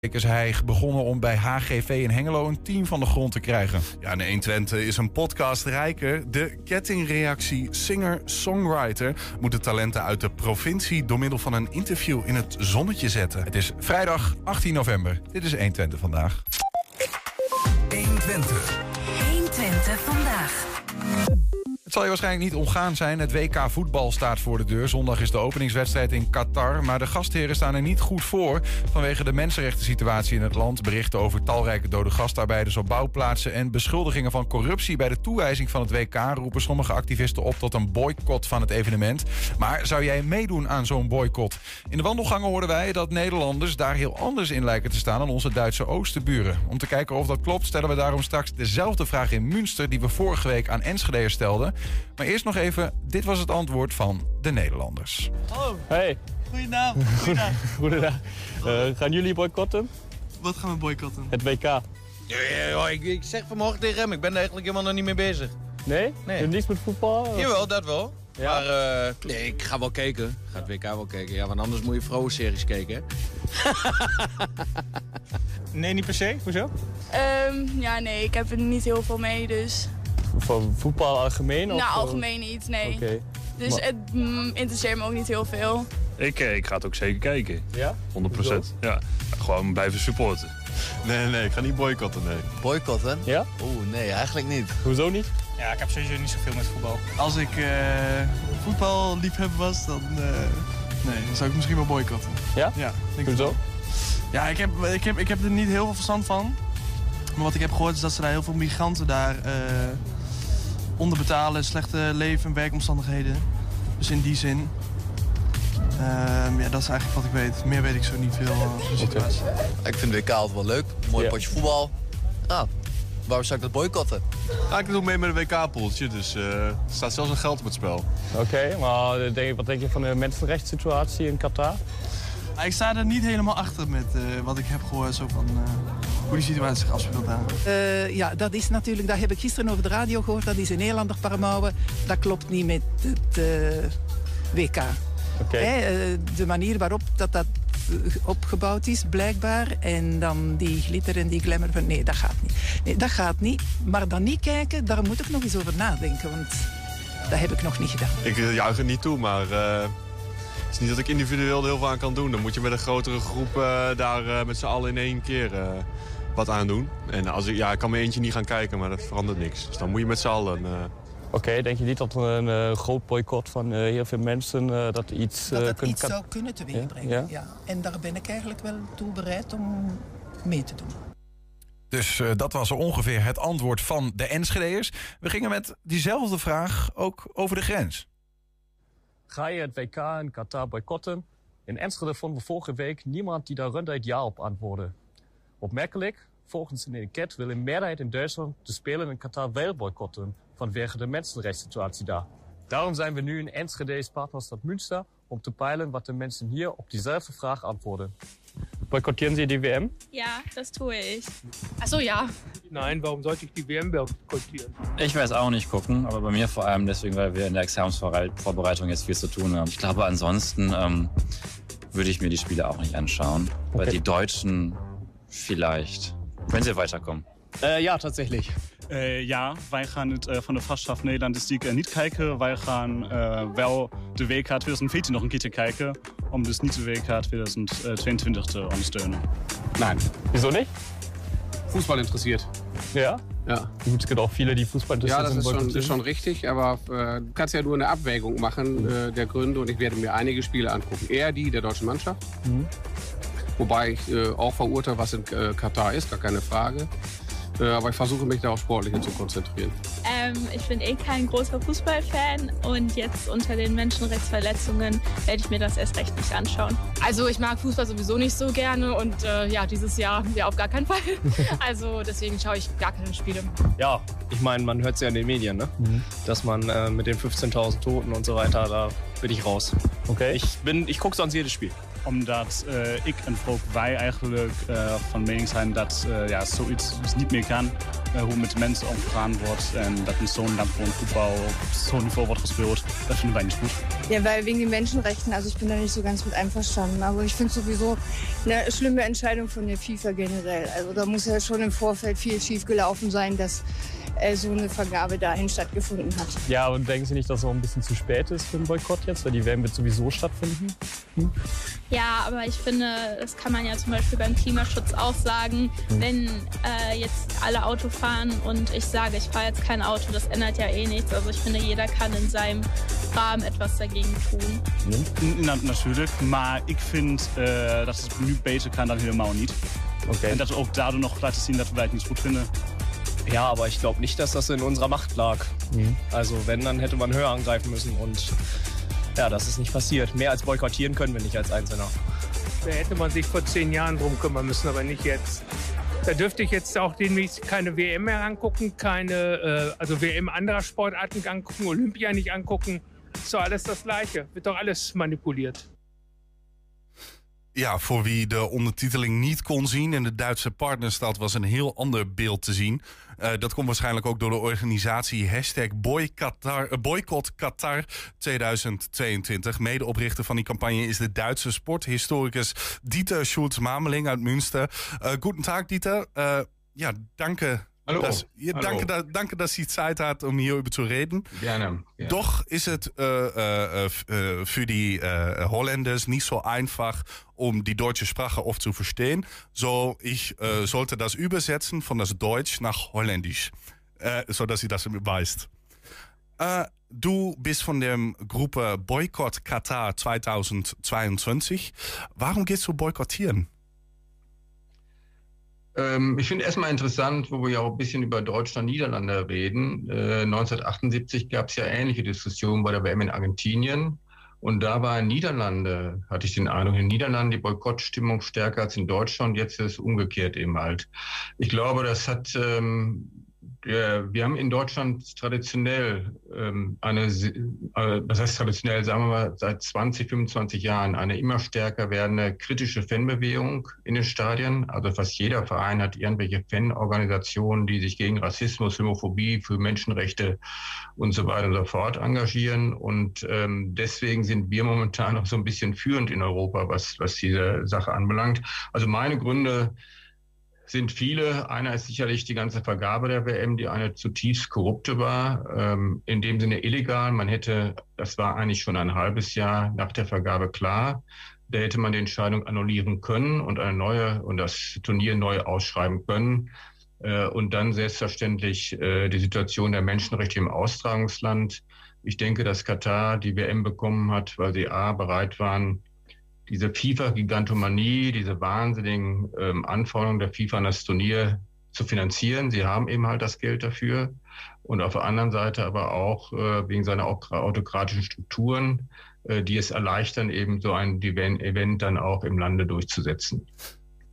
is hij begonnen om bij HGV in Hengelo een team van de grond te krijgen. Ja, en 120 is een podcast rijker. De kettingreactie singer-songwriter moet de talenten uit de provincie door middel van een interview in het zonnetje zetten. Het is vrijdag 18 november. Dit is 120 vandaag. 120. 120 vandaag. Het zal je waarschijnlijk niet ontgaan zijn. Het WK voetbal staat voor de deur. Zondag is de openingswedstrijd in Qatar. Maar de gastheren staan er niet goed voor. Vanwege de mensenrechten situatie in het land. Berichten over talrijke dode gastarbeiders op bouwplaatsen. En beschuldigingen van corruptie bij de toewijzing van het WK. roepen sommige activisten op tot een boycott van het evenement. Maar zou jij meedoen aan zo'n boycott? In de wandelgangen hoorden wij dat Nederlanders daar heel anders in lijken te staan dan onze Duitse oostenburen. Om te kijken of dat klopt, stellen we daarom straks dezelfde vraag in Münster die we vorige week aan Enschede stelden. Maar eerst nog even, dit was het antwoord van de Nederlanders. Hallo, Hey, goeiedag. Goeiedag. goedendag. Eh, gaan jullie boycotten? Wat gaan we boycotten? Het WK? Ja, ja, ik, ik zeg vanmorgen tegen hem, ik ben er eigenlijk helemaal nog niet mee bezig. Nee? Nee. Je niks met voetbal? Jawel, dat wel. Ja? Maar eh, nee, ik ga wel kijken. Ik ga het WK wel kijken. Ja, want anders moet je vrouwenseries kijken. hè. Nee, niet per se. Hoezo? Ehm, ja, nee, ik heb er niet heel veel mee, dus... Van voetbal algemeen? of, nou, algemeen niet, nee. Oké. Dus Maar- het mm, interesseert me ook niet heel veel. Ik, eh, ik ga het ook zeker kijken. Ja? 100%. Ja. Gewoon blijven supporten. Nee, nee, ik ga niet boycotten, nee. Boycotten? Ja? Oeh, nee, eigenlijk niet. Hoezo niet? Ja, ik heb sowieso niet zoveel met voetbal. Als ik eh voetballiefhebber was, dan, eh, nee, dan zou ik misschien wel boycotten. Ja? Ja, denk ik Hoezo? Ja, ik heb, ik, heb, ik heb er niet heel veel verstand van. Maar wat ik heb gehoord is dat ze daar heel veel migranten daar eh, onderbetalen. Slechte leven- en werkomstandigheden. Dus in die zin. ehm, ja, dat is eigenlijk wat ik weet. Meer weet ik zo niet veel eh, over de situatie. Ik vind WK altijd wel leuk. Mooi Ja. potje voetbal. Ja, waarom zou ik dat boycotten? Ja, ik doe mee met een WK-poeltje, dus eh, er staat zelfs een geld op het spel. Oké, maar eh, denk, wat denk je van de mensenrechtssituatie in Qatar? Ik sta er niet helemaal achter met eh, wat ik heb gehoord zo van, eh, hoe die situatie zich afspeelt daar. Eh, ja, dat is natuurlijk, dat heb ik gisteren over de radio gehoord. Dat is een heel ander Paramouwen. Dat klopt niet met het eh, WK. Oké. Hè, eh, de manier waarop dat, dat opgebouwd is, blijkbaar. En dan die glitter en die glamour van nee, dat gaat niet. Nee, dat gaat niet. Maar dan niet kijken, daar moet ik nog eens over nadenken. Want dat heb ik nog niet gedaan. Ik juich het niet toe, maar eh, het is niet dat ik individueel er heel veel aan kan doen. Dan moet je met een grotere groep eh, daar met z'n allen in één keer eh, wat aan doen. En als ik, ja, ik kan mijn eentje niet gaan kijken, maar dat verandert niks. Dus dan moet je met z'n allen... eh, Oké, denk je niet dat een eh, groot boycott van eh, heel veel mensen eh, dat iets... Dat dat kunt- iets kan- zou kunnen teweegbrengen. Ja? Ja. En daar ben ik eigenlijk wel toe bereid om mee te doen. Dus eh, dat was ongeveer het antwoord van de Enschedeers. We gingen met diezelfde vraag ook over de grens. Ga je het WK in Qatar boycotten? In Enschede vonden we vorige week niemand die daar runduit ja op antwoordde. Opmerkelijk, volgens een enquête wil een meerderheid in Duitsland de Spelen in Qatar wel boycotten vanwege de mensenrechtssituatie daar. Daarom zijn we nu in Enschede's partnerstad Münster om te peilen wat de mensen hier op diezelfde vraag antwoorden. Boykottieren Sie die WM? Ja, das tue ich. Achso, ja. Nein, warum sollte ich die WM boykottieren? Ich werde es auch nicht gucken, aber bei mir vor allem deswegen, weil wir in der Examensvorbereitung jetzt viel zu tun haben. Ich glaube, ansonsten ähm, würde ich mir die Spiele auch nicht anschauen, weil Okay. die Deutschen vielleicht, wenn sie weiterkommen. Äh, ja, tatsächlich. Eh, ja, wij gaan het eh, van de vaststaf Nederlandistiek eh, niet kijken. Wij gaan eh, wel de WK 2014 nog een keertje kijken. Om dus niet de WK 2022 te ondersteunen. Nein. Wieso nicht? Fußball interessiert. Ja? Ja. Gut, es gibt auch viele, die Fußball Ja, interessiert das sind, ist schon, ist schon richtig, aber äh, du kannst ja nur eine Abwägung machen äh, der Gründe und ich werde mir einige Spiele angucken. Eher die der deutschen Mannschaft, Mhm. Wobei ich äh, auch verurteile, was in äh, Katar ist, gar keine Frage. Äh, aber ich versuche mich da aufs Sportliche zu konzentrieren. Ähm, ich bin eh kein großer Fußballfan und jetzt unter den Menschenrechtsverletzungen werde ich mir das erst recht nicht anschauen. Also ich mag Fußball sowieso nicht so gerne und äh, ja, dieses Jahr ja auf gar keinen Fall. Also deswegen schaue ich gar keine Spiele. Ja, ich meine, man hört es ja in den Medien, ne? dass man äh, mit den 15.000 Toten und so weiter, da bin ich raus. Okay. Ich, bin, ich gucke sonst jedes Spiel. Omdat eh, ik en ook wij eigenlijk eh, van mening zijn dat eh, ja, zoiets dus niet meer kan. Hoe met mensen omgegaan wordt en dat in zo'n land gewoon voetbal op zo'n niveau wordt gespeeld. Dat vinden wij niet goed. Ja, weil wegen den Menschenrechten, also ich bin da nicht so ganz mit einverstanden. Aber ich finde sowieso eine schlimme Entscheidung von der FIFA generell. Also da muss ja schon im Vorfeld viel schief gelaufen sein, dass äh, so eine Vergabe dahin stattgefunden hat. Ja, und denken Sie nicht, dass es auch ein bisschen zu spät ist für den Boykott jetzt? Weil die WM wird sowieso stattfinden. Hm? Ja, aber ich finde, das kann man ja zum Beispiel beim Klimaschutz auch sagen. Hm. Wenn äh, jetzt alle Auto fahren und ich sage, ich fahre jetzt kein Auto, das ändert ja eh nichts. Also ich finde, jeder kann in seinem Rahmen etwas dagegen tun. Na, natuurlijk, maar ik vind eh, dat het nu beter kan dan helemaal niet. En dat we ook daardoor nog laten zien dat we het niet goed vinden. Ja, aber ich glaube nicht, dass das in unserer Macht lag. Also wenn, dann hätte man höher angreifen müssen und ja, das ist nicht passiert. Mehr als boykottieren können wir nicht als Einzelner. Da hätte man sich vor zehn Jahren drum kümmern müssen, aber nicht jetzt. Da dürfte ich jetzt auch demnächst keine WM mehr angucken, keine, äh, also WM anderer Sportarten angucken, Olympia nicht angucken. Ist doch alles das Gleiche. Wird doch alles manipuliert. Ja, voor wie de ondertiteling niet kon zien in de Duitse partnerstad was een heel ander beeld te zien. Eh, dat komt waarschijnlijk ook door de organisatie hashtag eh, Boycott Qatar 2022. Medeoprichter van die campagne is de Duitse sporthistoricus Dieter Schulz-Mameling uit Münster. Uh, guten Tag, Dieter. Uh, ja, danke Hallo. Das, ja, Hallo. Danke, da, danke, dass Sie Zeit hat, um hierüber zu reden. Gerne. Ja. Doch ist es äh, äh, äh, für die äh, Holländers nicht so einfach, um die deutsche Sprache oft zu verstehen. So, ich äh, sollte das übersetzen von das Deutsch nach Holländisch, äh, so dass sie das weißt. Du bist von der Gruppe Boykott Katar 2022. Warum gehst du boykottieren? Ähm, ich finde erstmal interessant, wo wir ja auch ein bisschen über Deutschland, Niederlande reden. Äh, 1978 gab es ja ähnliche Diskussionen bei der WM in Argentinien. Und da war in Niederlande, hatte ich den Eindruck, in Niederlanden die Boykottstimmung stärker als in Deutschland. Jetzt ist es umgekehrt eben halt. Ich glaube, das hat, ähm, der, wir haben in Deutschland traditionell ähm, eine, äh, das heißt traditionell, sagen wir mal, seit 20, 25 Jahren eine immer stärker werdende kritische Fanbewegung in den Stadien. Also fast jeder Verein hat irgendwelche Fanorganisationen, die sich gegen Rassismus, Homophobie, für Menschenrechte und so weiter und so fort engagieren. Und ähm, deswegen sind wir momentan noch so ein bisschen führend in Europa, was, was diese Sache anbelangt. Also meine Gründe sind viele. Einer ist sicherlich die ganze Vergabe der WM, die eine zutiefst korrupte war, ähm, in dem Sinne illegal. Man hätte, das war eigentlich schon ein halbes Jahr nach der Vergabe klar, da hätte man die Entscheidung annullieren können und eine neue und das Turnier neu ausschreiben können. Äh, und dann selbstverständlich äh, die Situation der Menschenrechte im Austragungsland. Ich denke, dass Katar die WM bekommen hat, weil sie A bereit waren, diese FIFA-Gigantomanie, diese wahnsinnigen ähm, Anforderungen der FIFA an das Turnier zu finanzieren. Sie haben eben halt das Geld dafür. Und auf der anderen Seite aber auch äh, wegen seiner autokratischen Strukturen, äh, die es erleichtern, eben so ein Event dann auch im Lande durchzusetzen.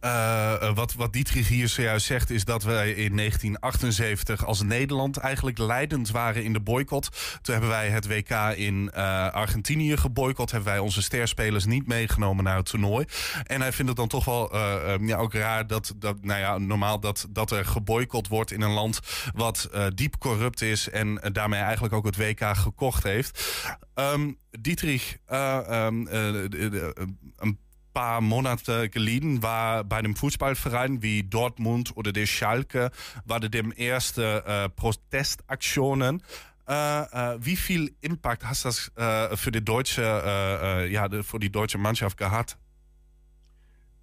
Uh, wat, wat Dietrich hier zojuist zegt, is dat wij in 1978 als Nederland eigenlijk leidend waren in de boycott. Toen hebben wij het WK in uh, Argentinië geboycott. Hebben wij onze sterspelers niet meegenomen naar het toernooi. En hij vindt het dan toch wel uh, ja, ook raar dat, dat nou ja, normaal dat, dat er geboycott wordt in een land wat diep corrupt is. En daarmee eigenlijk ook het WK gekocht heeft. Um, Dietrich, um, een paar Monate geleden war bei einem Fußballverein wie Dortmund oder der Schalke, war der dem erste äh, Protestaktionen. Äh, äh, wie viel Impact hast das für die deutsche, ja, für die deutsche Mannschaft gehabt?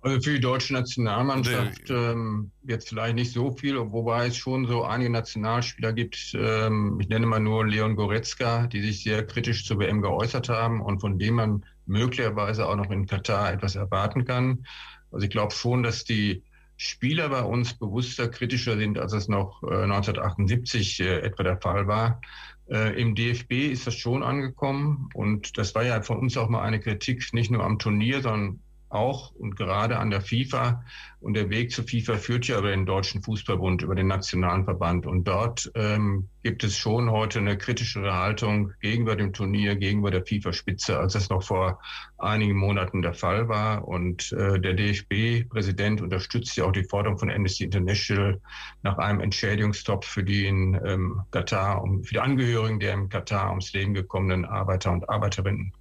Also für die deutsche Nationalmannschaft ähm, jetzt vielleicht nicht so viel, wobei es schon so einige Nationalspieler gibt. Ähm, ich nenne mal nur Leon Goretzka, die sich sehr kritisch zur WM geäußert haben und von dem man möglicherweise auch noch in Katar etwas erwarten kann. Also ich glaube schon, dass die Spieler bei uns bewusster, kritischer sind, als es noch äh, 1978 äh, etwa der Fall war. Äh, Im DFB ist das schon angekommen und das war ja von uns auch mal eine Kritik, nicht nur am Turnier, sondern auch und gerade an der FIFA. Und der Weg zur FIFA führt ja über den Deutschen Fußballbund, über den Nationalen Verband. Und dort ähm, gibt es schon heute eine kritischere Haltung gegenüber dem Turnier, gegenüber der FIFA-Spitze, als das noch vor einigen Monaten der Fall war. Und äh, der DFB-Präsident unterstützt ja auch die Forderung von Amnesty International nach einem Entschädigungstopf für die in ähm, Katar, um, für die Angehörigen der im Katar ums Leben gekommenen Arbeiter und Arbeiterinnen.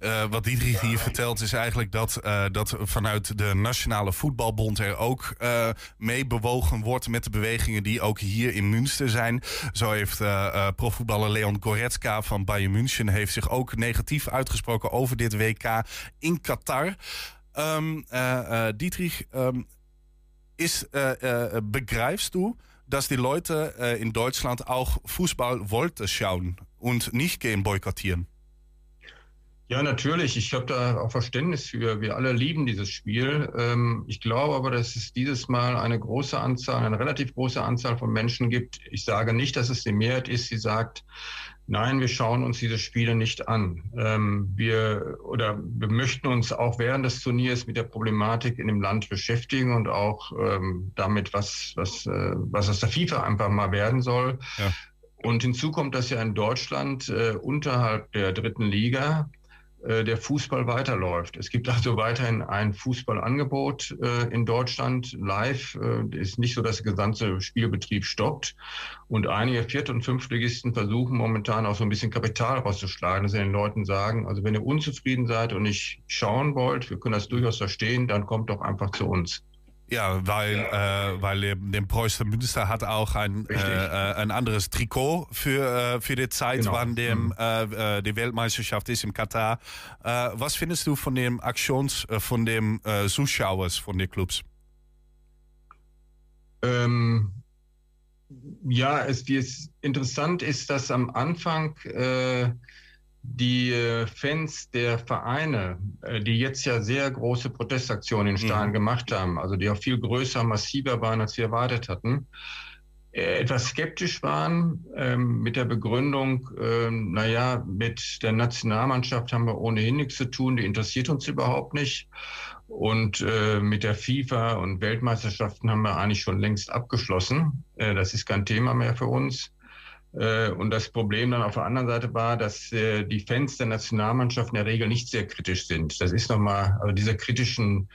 Uh, wat Dietrich hier vertelt is eigenlijk dat, uh, dat vanuit de Nationale Voetbalbond er ook uh, mee bewogen wordt met de bewegingen die ook hier in Münster zijn. Zo heeft profvoetballer Leon Goretzka van Bayern München heeft zich ook negatief uitgesproken over dit WK in Qatar. Um, Dietrich, um, ist, begreifst du, dass die Leute in Deutschland auch Fußball wollte schauen und nicht gehen boykottieren? Ja, natürlich. Ich habe da auch Verständnis für. Wir alle lieben dieses Spiel. Ähm, ich glaube aber, dass es dieses Mal eine große Anzahl, eine relativ große Anzahl von Menschen gibt. Ich sage nicht, dass es die Mehrheit ist, die sagt, nein, wir schauen uns diese Spiele nicht an. Ähm, wir oder wir möchten uns auch während des Turniers mit der Problematik in dem Land beschäftigen und auch ähm, damit, was, was, äh, was aus der FIFA einfach mal werden soll. Ja. Und hinzu kommt, dass ja in Deutschland äh, unterhalb der dritten Liga der Fußball weiterläuft. Es gibt also weiterhin ein Fußballangebot äh, in Deutschland live. Äh, ist nicht so, dass der gesamte Spielbetrieb stoppt. Und einige Viert- und Fünftligisten versuchen momentan auch so ein bisschen Kapital rauszuschlagen, dass sie den Leuten sagen, also wenn ihr unzufrieden seid und nicht schauen wollt, wir können das durchaus verstehen, dann kommt doch einfach zu uns. Ja, weil, äh, weil dem Preußen Münster hat auch ein, äh, äh, ein anderes Trikot für, äh, für die Zeit, genau. wann dem, mhm. äh, die Weltmeisterschaft ist im Katar. Äh, was findest du von dem Aktions, von dem äh, Zuschauers von den Clubs? Ähm, ja, es, wie es interessant ist, dass am Anfang äh, die äh, Fans der Vereine, äh, die jetzt ja sehr große Protestaktionen in Stahlen mhm. gemacht haben, also die auch viel größer, massiver waren, als wir erwartet hatten, äh, etwas skeptisch waren ähm, mit der Begründung, äh, naja, mit der Nationalmannschaft haben wir ohnehin nichts zu tun, die interessiert uns überhaupt nicht. Und äh, mit der FIFA und Weltmeisterschaften haben wir eigentlich schon längst abgeschlossen. Äh, das ist kein Thema mehr für uns. Äh, und das Problem dann auf der anderen Seite war, dass äh, die Fans der Nationalmannschaft in der Regel nicht sehr kritisch sind. Das ist nochmal, also dieser kritischen,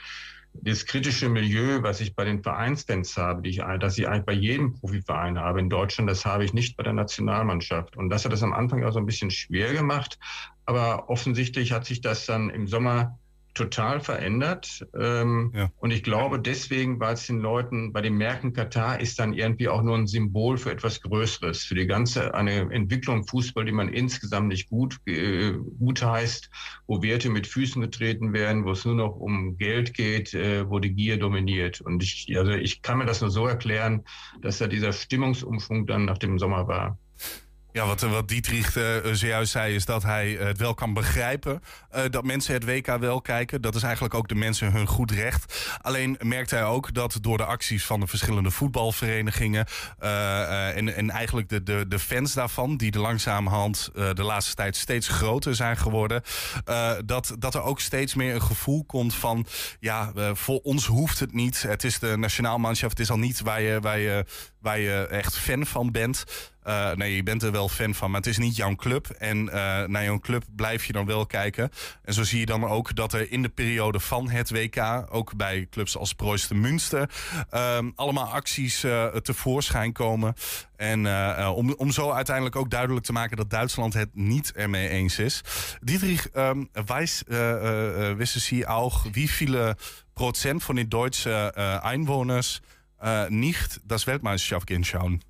dieses kritische Milieu, was ich bei den Vereinsfans habe, die ich, das ich eigentlich bei jedem Profiverein habe in Deutschland, das habe ich nicht bei der Nationalmannschaft. Und das hat es am Anfang auch so ein bisschen schwer gemacht. Aber offensichtlich hat sich das dann im Sommer total verändert. Ähm, ja. Und ich glaube deswegen, weil es den Leuten bei dem Merken Katar ist dann irgendwie auch nur ein Symbol für etwas Größeres, für die ganze eine Entwicklung Fußball, die man insgesamt nicht gut, äh, gut heißt, wo Werte mit Füßen getreten werden, wo es nur noch um Geld geht, äh, wo die Gier dominiert. Und ich, also ich kann mir das nur so erklären, dass da dieser Stimmungsumschwung dann nach dem Sommer war. Ja, wat, wat Dietrich uh, zojuist zei, is dat hij het wel kan begrijpen uh, dat mensen het WK wel kijken. Dat is eigenlijk ook de mensen hun goed recht. Alleen merkt hij ook dat door de acties van de verschillende voetbalverenigingen en, en eigenlijk de, de, de fans daarvan, die de langzamerhand de laatste tijd steeds groter zijn geworden, dat, dat er ook steeds meer een gevoel komt van, ja, voor ons hoeft het niet. Het is de nationaalmanschaft, het is al niet waar je, waar je, waar je echt fan van bent. Uh, nee, je bent er wel fan van, maar het is niet jouw club. En uh, naar jouw club blijf je dan wel kijken. En zo zie je dan ook dat er in de periode van het WK, ook bij clubs als Preußen Münster, uh, allemaal acties uh, tevoorschijn komen. En om, om zo uiteindelijk ook duidelijk te maken dat Duitsland het niet ermee eens is. Dietrich, um, weiß, wissen Sie auch, wie viele Prozent von den deutschen Einwohners nicht das Weltmeisterschaft gehen schauen?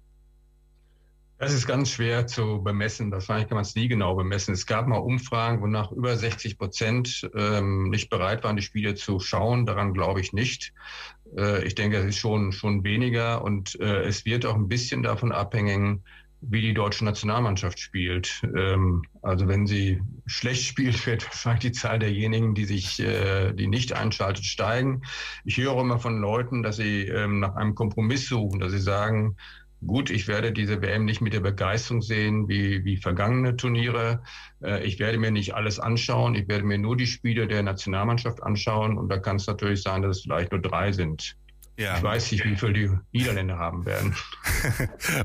Das ist ganz schwer zu bemessen. Wahrscheinlich kann man es nie genau bemessen. Es gab mal Umfragen, wonach über 60 Prozent ähm, nicht bereit waren, die Spiele zu schauen. Daran glaube ich nicht. Äh, ich denke, es ist schon, schon weniger und äh, es wird auch ein bisschen davon abhängen, wie die deutsche Nationalmannschaft spielt. Ähm, also wenn sie schlecht spielt, wird wahrscheinlich die Zahl derjenigen, die sich, äh, die nicht einschaltet, steigen. Ich höre immer von Leuten, dass sie ähm, nach einem Kompromiss suchen, dass sie sagen, gut, ich werde diese WM nicht mit der Begeisterung sehen wie, wie vergangene Turniere. Äh, ich werde mir nicht alles anschauen. Ich werde mir nur die Spiele der Nationalmannschaft anschauen. Und da kann es natürlich sein, dass es vielleicht nur drei sind. Ich weiß nicht, wie viel die Niederländer haben werden.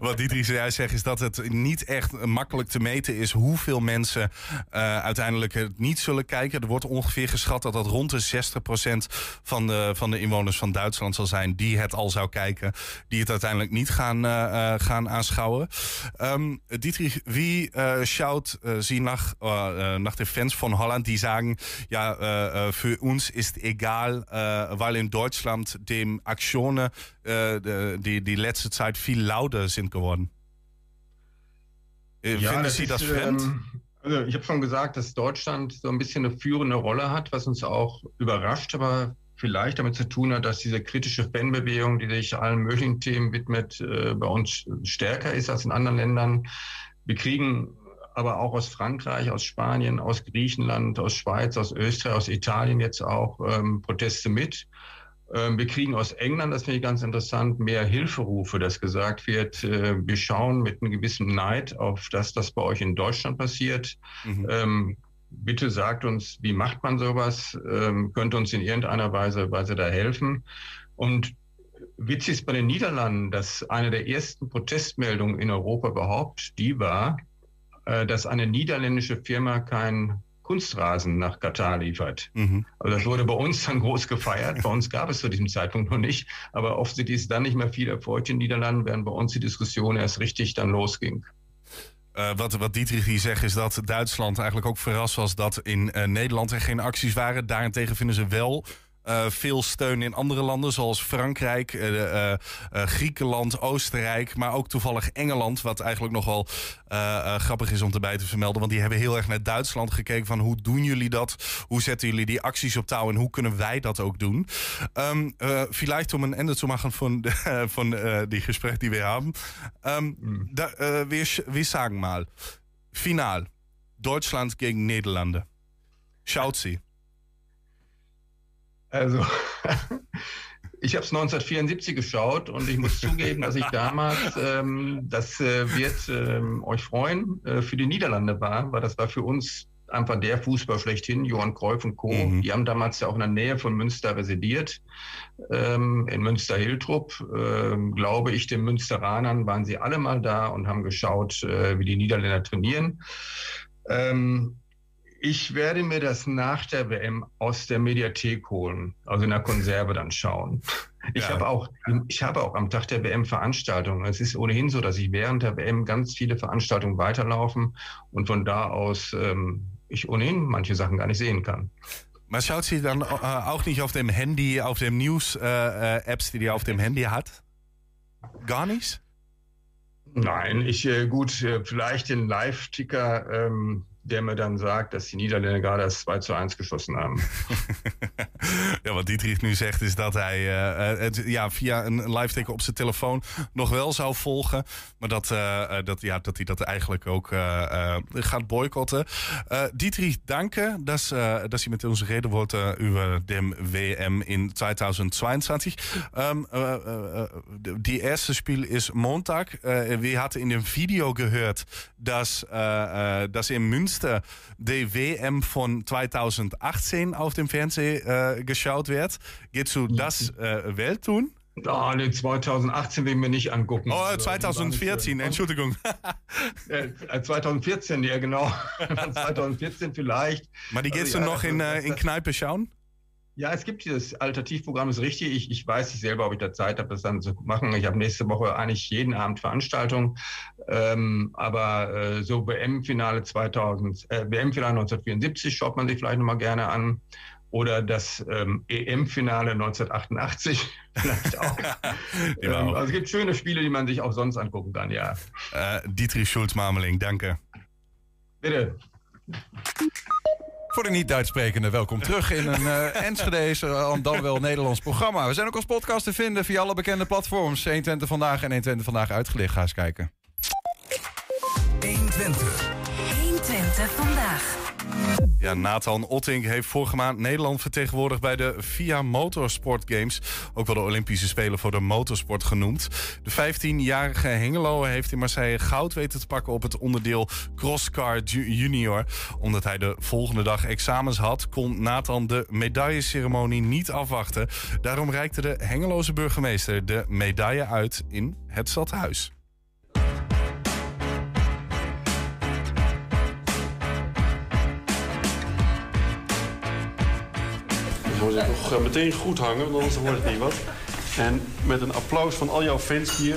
Wat Dietrich zojuist zegt is dat het niet echt makkelijk te meten is hoeveel mensen uh, uiteindelijk het niet zullen kijken. Er wordt ongeveer geschat dat dat rond de 60% van de, van de inwoners van Duitsland zal zijn die het al zou kijken, die het uiteindelijk niet gaan, uh, gaan aanschouwen. Um, Dietrich, wie schaut Sie nach, nach de fans van Holland die sagen, ja, für uns ist egal, weil in Deutschland dem Aktionen die, die letzte Zeit viel lauter sind geworden. Äh, ja, Finden Sie das, ist, fremd? Ähm, also ich habe schon gesagt, dass Deutschland so ein bisschen eine führende Rolle hat, was uns auch überrascht, aber vielleicht damit zu tun hat, dass diese kritische Fanbewegung, die sich allen möglichen Themen widmet, äh, bei uns stärker ist als in anderen Ländern. Wir kriegen aber auch aus Frankreich, aus Spanien, aus Griechenland, aus Schweiz, aus Österreich, aus Italien jetzt auch ähm, Proteste mit. Ähm, wir kriegen aus England, das finde ich ganz interessant, mehr Hilferufe, dass gesagt wird, äh, wir schauen mit einem gewissen Neid auf das, was bei euch in Deutschland passiert. Mhm. Ähm, bitte sagt uns, wie macht man sowas? Ähm, könnte uns in irgendeiner Weise, Weise da helfen? Und witzig ist bei den Niederlanden, dass eine der ersten Protestmeldungen in Europa überhaupt die war, äh, dass eine niederländische Firma kein Kunstrasen nach Katar liefert. Mhm. Also das wurde bei uns dann groß gefeiert. Bei uns gab es zu diesem Zeitpunkt noch nicht. Aber offensichtlich ist dann nicht mehr viel erfolgt in den Niederlanden, während bei uns die Diskussion erst richtig dann losging. Uh, wat, wat Dietrich hier zegt is dat Duitsland eigenlijk ook verrast was dat in uh, Nederland er geen acties waren. Daarentegen vinden ze wel veel steun in andere landen, zoals Frankrijk, uh, Griekenland, Oostenrijk, maar ook toevallig Engeland, wat eigenlijk nogal grappig is om erbij te vermelden, want die hebben heel erg naar Duitsland gekeken van hoe doen jullie dat, hoe zetten jullie die acties op touw en hoe kunnen wij dat ook doen. Um, vielleicht um ein Ende zu machen von, von die Gespräch, die wir haben. Um, mm. da, wir, wir sagen mal, Final, Deutschland gegen Niederlande. Schaut sie. Also, ich habe es 1974 geschaut und ich muss zugeben, dass ich damals, ähm, das äh, wird ähm, euch freuen, äh, für die Niederlande war, weil das war für uns einfach der Fußball schlechthin, Johann Cruyff und Co. Mhm. Die haben damals ja auch in der Nähe von Münster residiert, ähm, in Münster-Hiltrup. Ähm, glaube ich, den Münsteranern waren sie alle mal da und haben geschaut, äh, wie die Niederländer trainieren. Ähm, ich werde mir das nach der WM aus der Mediathek holen, also in der Konserve dann schauen. Ich ja. habe auch, ich habe auch am Tag der WM Veranstaltungen. Es ist ohnehin so, dass ich während der WM ganz viele Veranstaltungen weiterlaufen und von da aus ähm, ich ohnehin manche Sachen gar nicht sehen kann. Maar schaut sie dann äh, auch nicht auf dem Handy, auf dem News-Apps, äh, die die auf dem Handy hat? Gar nichts? Nein, ich äh, gut, äh, vielleicht den Live-Ticker ähm, der mir dann sagt, dass die Niederländer gerade das 2 zu 1 geschossen haben. ja, wat Dietrich nu zegt is dat hij uh, het ja, via een live ticker op zijn telefoon nog wel zou volgen. Maar dat, uh, dat, ja, dat hij dat eigenlijk ook gaat boycotten. Dietrich, danke, dass Sie mit uns reden wollten über dem WM in 2022. Um, die erste Spiel ist Montag. wir hatten in dem Video gehört, dass, dass in Münster Münster de WM von 2018 auf dem Fernsehen äh, geschaut wird. Geht zu das äh, Welt tun? Oh, nee, 2018 will ich mir nicht angucken. Oh, 2014, Entschuldigung. 2014, ja genau. 2014 vielleicht. Maar die gehst also, du noch in, äh, in Kneipe schauen? Ja, es gibt dieses Alternativprogramm, ist richtig. Ich, ich weiß nicht selber, ob ich da Zeit habe, das dann zu machen. Ich habe nächste Woche eigentlich jeden Abend Veranstaltungen. Ähm, aber äh, so WM-Finale 2000, äh, WM-Finale 1974 schaut man sich vielleicht nochmal gerne an. Oder das ähm, EM-Finale 1988 vielleicht auch. ähm, also es gibt schöne Spiele, die man sich auch sonst angucken kann, ja. Äh, Dietrich Schulz-Marmeling, danke. Bitte. Voor de niet-Duits sprekende, welkom terug in een uh, Enschede's, uh, dan wel Nederlands programma. We zijn ook als podcast te vinden via alle bekende platforms. 120 Vandaag en 120 Vandaag uitgelicht. Ga eens kijken. Ja, Nathan Otting heeft vorige maand Nederland vertegenwoordigd bij de VIA Motorsport Games. Ook wel de Olympische Spelen voor de motorsport genoemd. De 15-jarige Hengelo heeft in Marseille goud weten te pakken op het onderdeel Crosscar Junior. Omdat hij de volgende dag examens had, kon Nathan de medailleceremonie niet afwachten. Daarom reikte de Hengeloze burgemeester de medaille uit in het stadhuis. Moet ik nog eh, meteen goed hangen, want anders wordt het niet wat. En met een applaus van al jouw fans hier.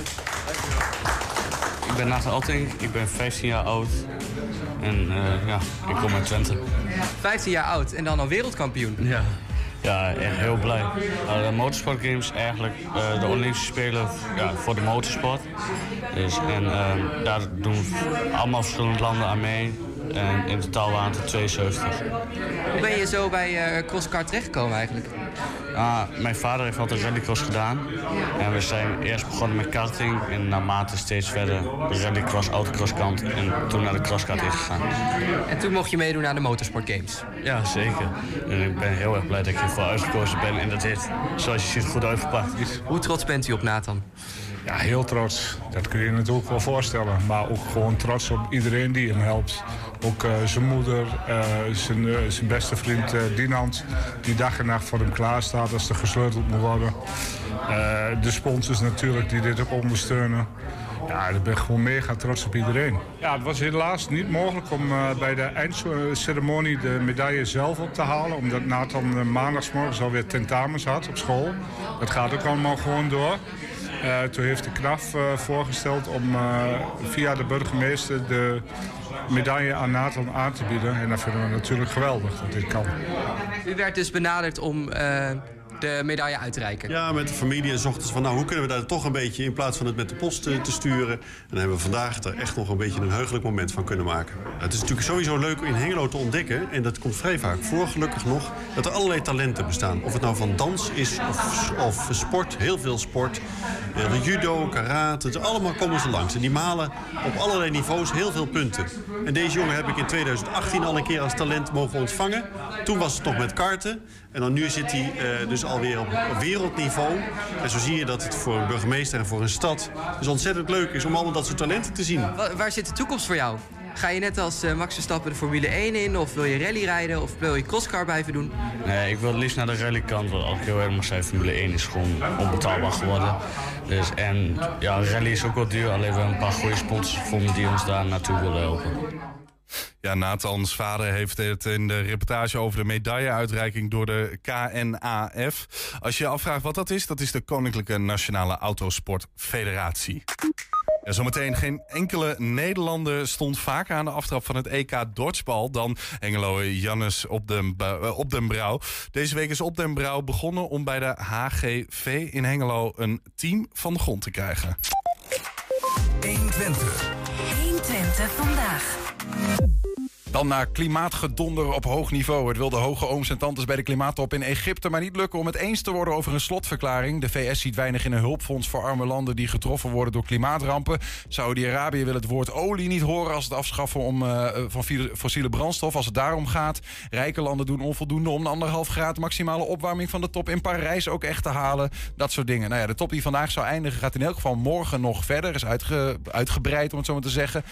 Ik ben Nathan Alting, ik ben 15 jaar oud. En eh, ja, ik kom uit Twente. 15 jaar oud en dan al wereldkampioen. Ja. Ja, echt heel blij. Uh, de Motorsport Games eigenlijk uh, de Olympische Spelen ja, voor de motorsport. Dus, en uh, daar doen allemaal verschillende landen aan mee. En in totaal waren het er 72. Hoe ben je zo bij uh, Crosscar terechtgekomen eigenlijk? Ah, mijn vader heeft altijd rallycross gedaan. En we zijn eerst begonnen met karting en naarmate steeds verder de rallycross, autocross kant en toen naar de crosskart ingegaan. En toen mocht je meedoen aan de Motorsport Games? Ja, zeker. En ik ben heel erg blij dat ik ervoor uitgekozen ben en dat dit, zoals je ziet, goed uitgepakt is. Hoe trots bent u op Nathan? Ja, heel trots. Dat kun je je natuurlijk wel voorstellen. Maar ook gewoon trots op iedereen die hem helpt. Ook uh, zijn moeder, zijn, uh, zijn beste vriend Dinant, die dag en nacht voor hem klaar staat als er gesleuteld moet worden. de sponsors natuurlijk, die dit ook ondersteunen. Ja, ik ben gewoon mega trots op iedereen. Ja, het was helaas niet mogelijk om bij de eindceremonie de medaille zelf op te halen. Omdat Nathan uh, alweer tentamens had op school. Dat gaat ook allemaal gewoon door. Toen heeft de KNAF voorgesteld om via de burgemeester de medaille aan Nathan aan te bieden. En dat vinden we natuurlijk geweldig dat dit kan. U werd dus benaderd om de medaille uit te reiken. Ja, met de familie en ze van nou, hoe kunnen we daar toch een beetje in plaats van het met de post te, te sturen. En dan hebben we vandaag er echt nog een beetje een heugelijk moment van kunnen maken. Het is natuurlijk sowieso leuk in Hengelo te ontdekken, en dat komt vrij vaak voor, gelukkig nog, dat er allerlei talenten bestaan. Of het nou van dans is of, of sport, heel veel sport. Uh, judo, karate, allemaal komen ze langs. En die malen op allerlei niveaus heel veel punten. En deze jongen heb ik in 2018 al een keer als talent mogen ontvangen. Toen was het nog met karten. En dan nu zit hij uh, dus alweer op, op wereldniveau. En zo zie je dat het voor een burgemeester en voor een stad dus ontzettend leuk is om allemaal dat soort talenten te zien. Waar, waar zit de toekomst voor jou? Ga je net als uh, Max Verstappen de Formule 1 in? Of wil je rally rijden? Of wil je crosscar blijven doen? Nee, ik wil het liefst naar de rallykant. Want als ik heel erg mag zijn, Formule 1 is gewoon onbetaalbaar geworden. Dus, en ja, rally is ook wel duur. Alleen we hebben een paar goede sponsors gevonden die ons daar naartoe willen helpen. Ja, Nathans vader heeft het in de reportage over de medailleuitreiking door de KNAF. Als je je afvraagt wat dat is, dat is de Koninklijke Nationale Autosport Federatie. Ja, zometeen geen enkele Nederlander stond vaker aan de aftrap van het EK Dodgeball dan Hengelo Jannes op den, op den Brouw. Deze week is op den Brouw begonnen om bij de HGV in Hengelo een team van de grond te krijgen. 120. 120 vandaag. Dan naar klimaatgedonder op hoog niveau. Het wilde hoge ooms en tantes bij de klimaattop in Egypte maar niet lukken om het eens te worden over een slotverklaring. De VS ziet weinig in een hulpfonds voor arme landen die getroffen worden door klimaatrampen. Saudi-Arabië wil het woord olie niet horen als het afschaffen om, uh, van fossiele brandstof. Als het daarom gaat. Rijke landen doen onvoldoende om de anderhalf graad maximale opwarming van de top in Parijs ook echt te halen. Dat soort dingen. Nou ja, de top die vandaag zou eindigen gaat in elk geval morgen nog verder. Is uitge, uitgebreid om het zo maar te zeggen.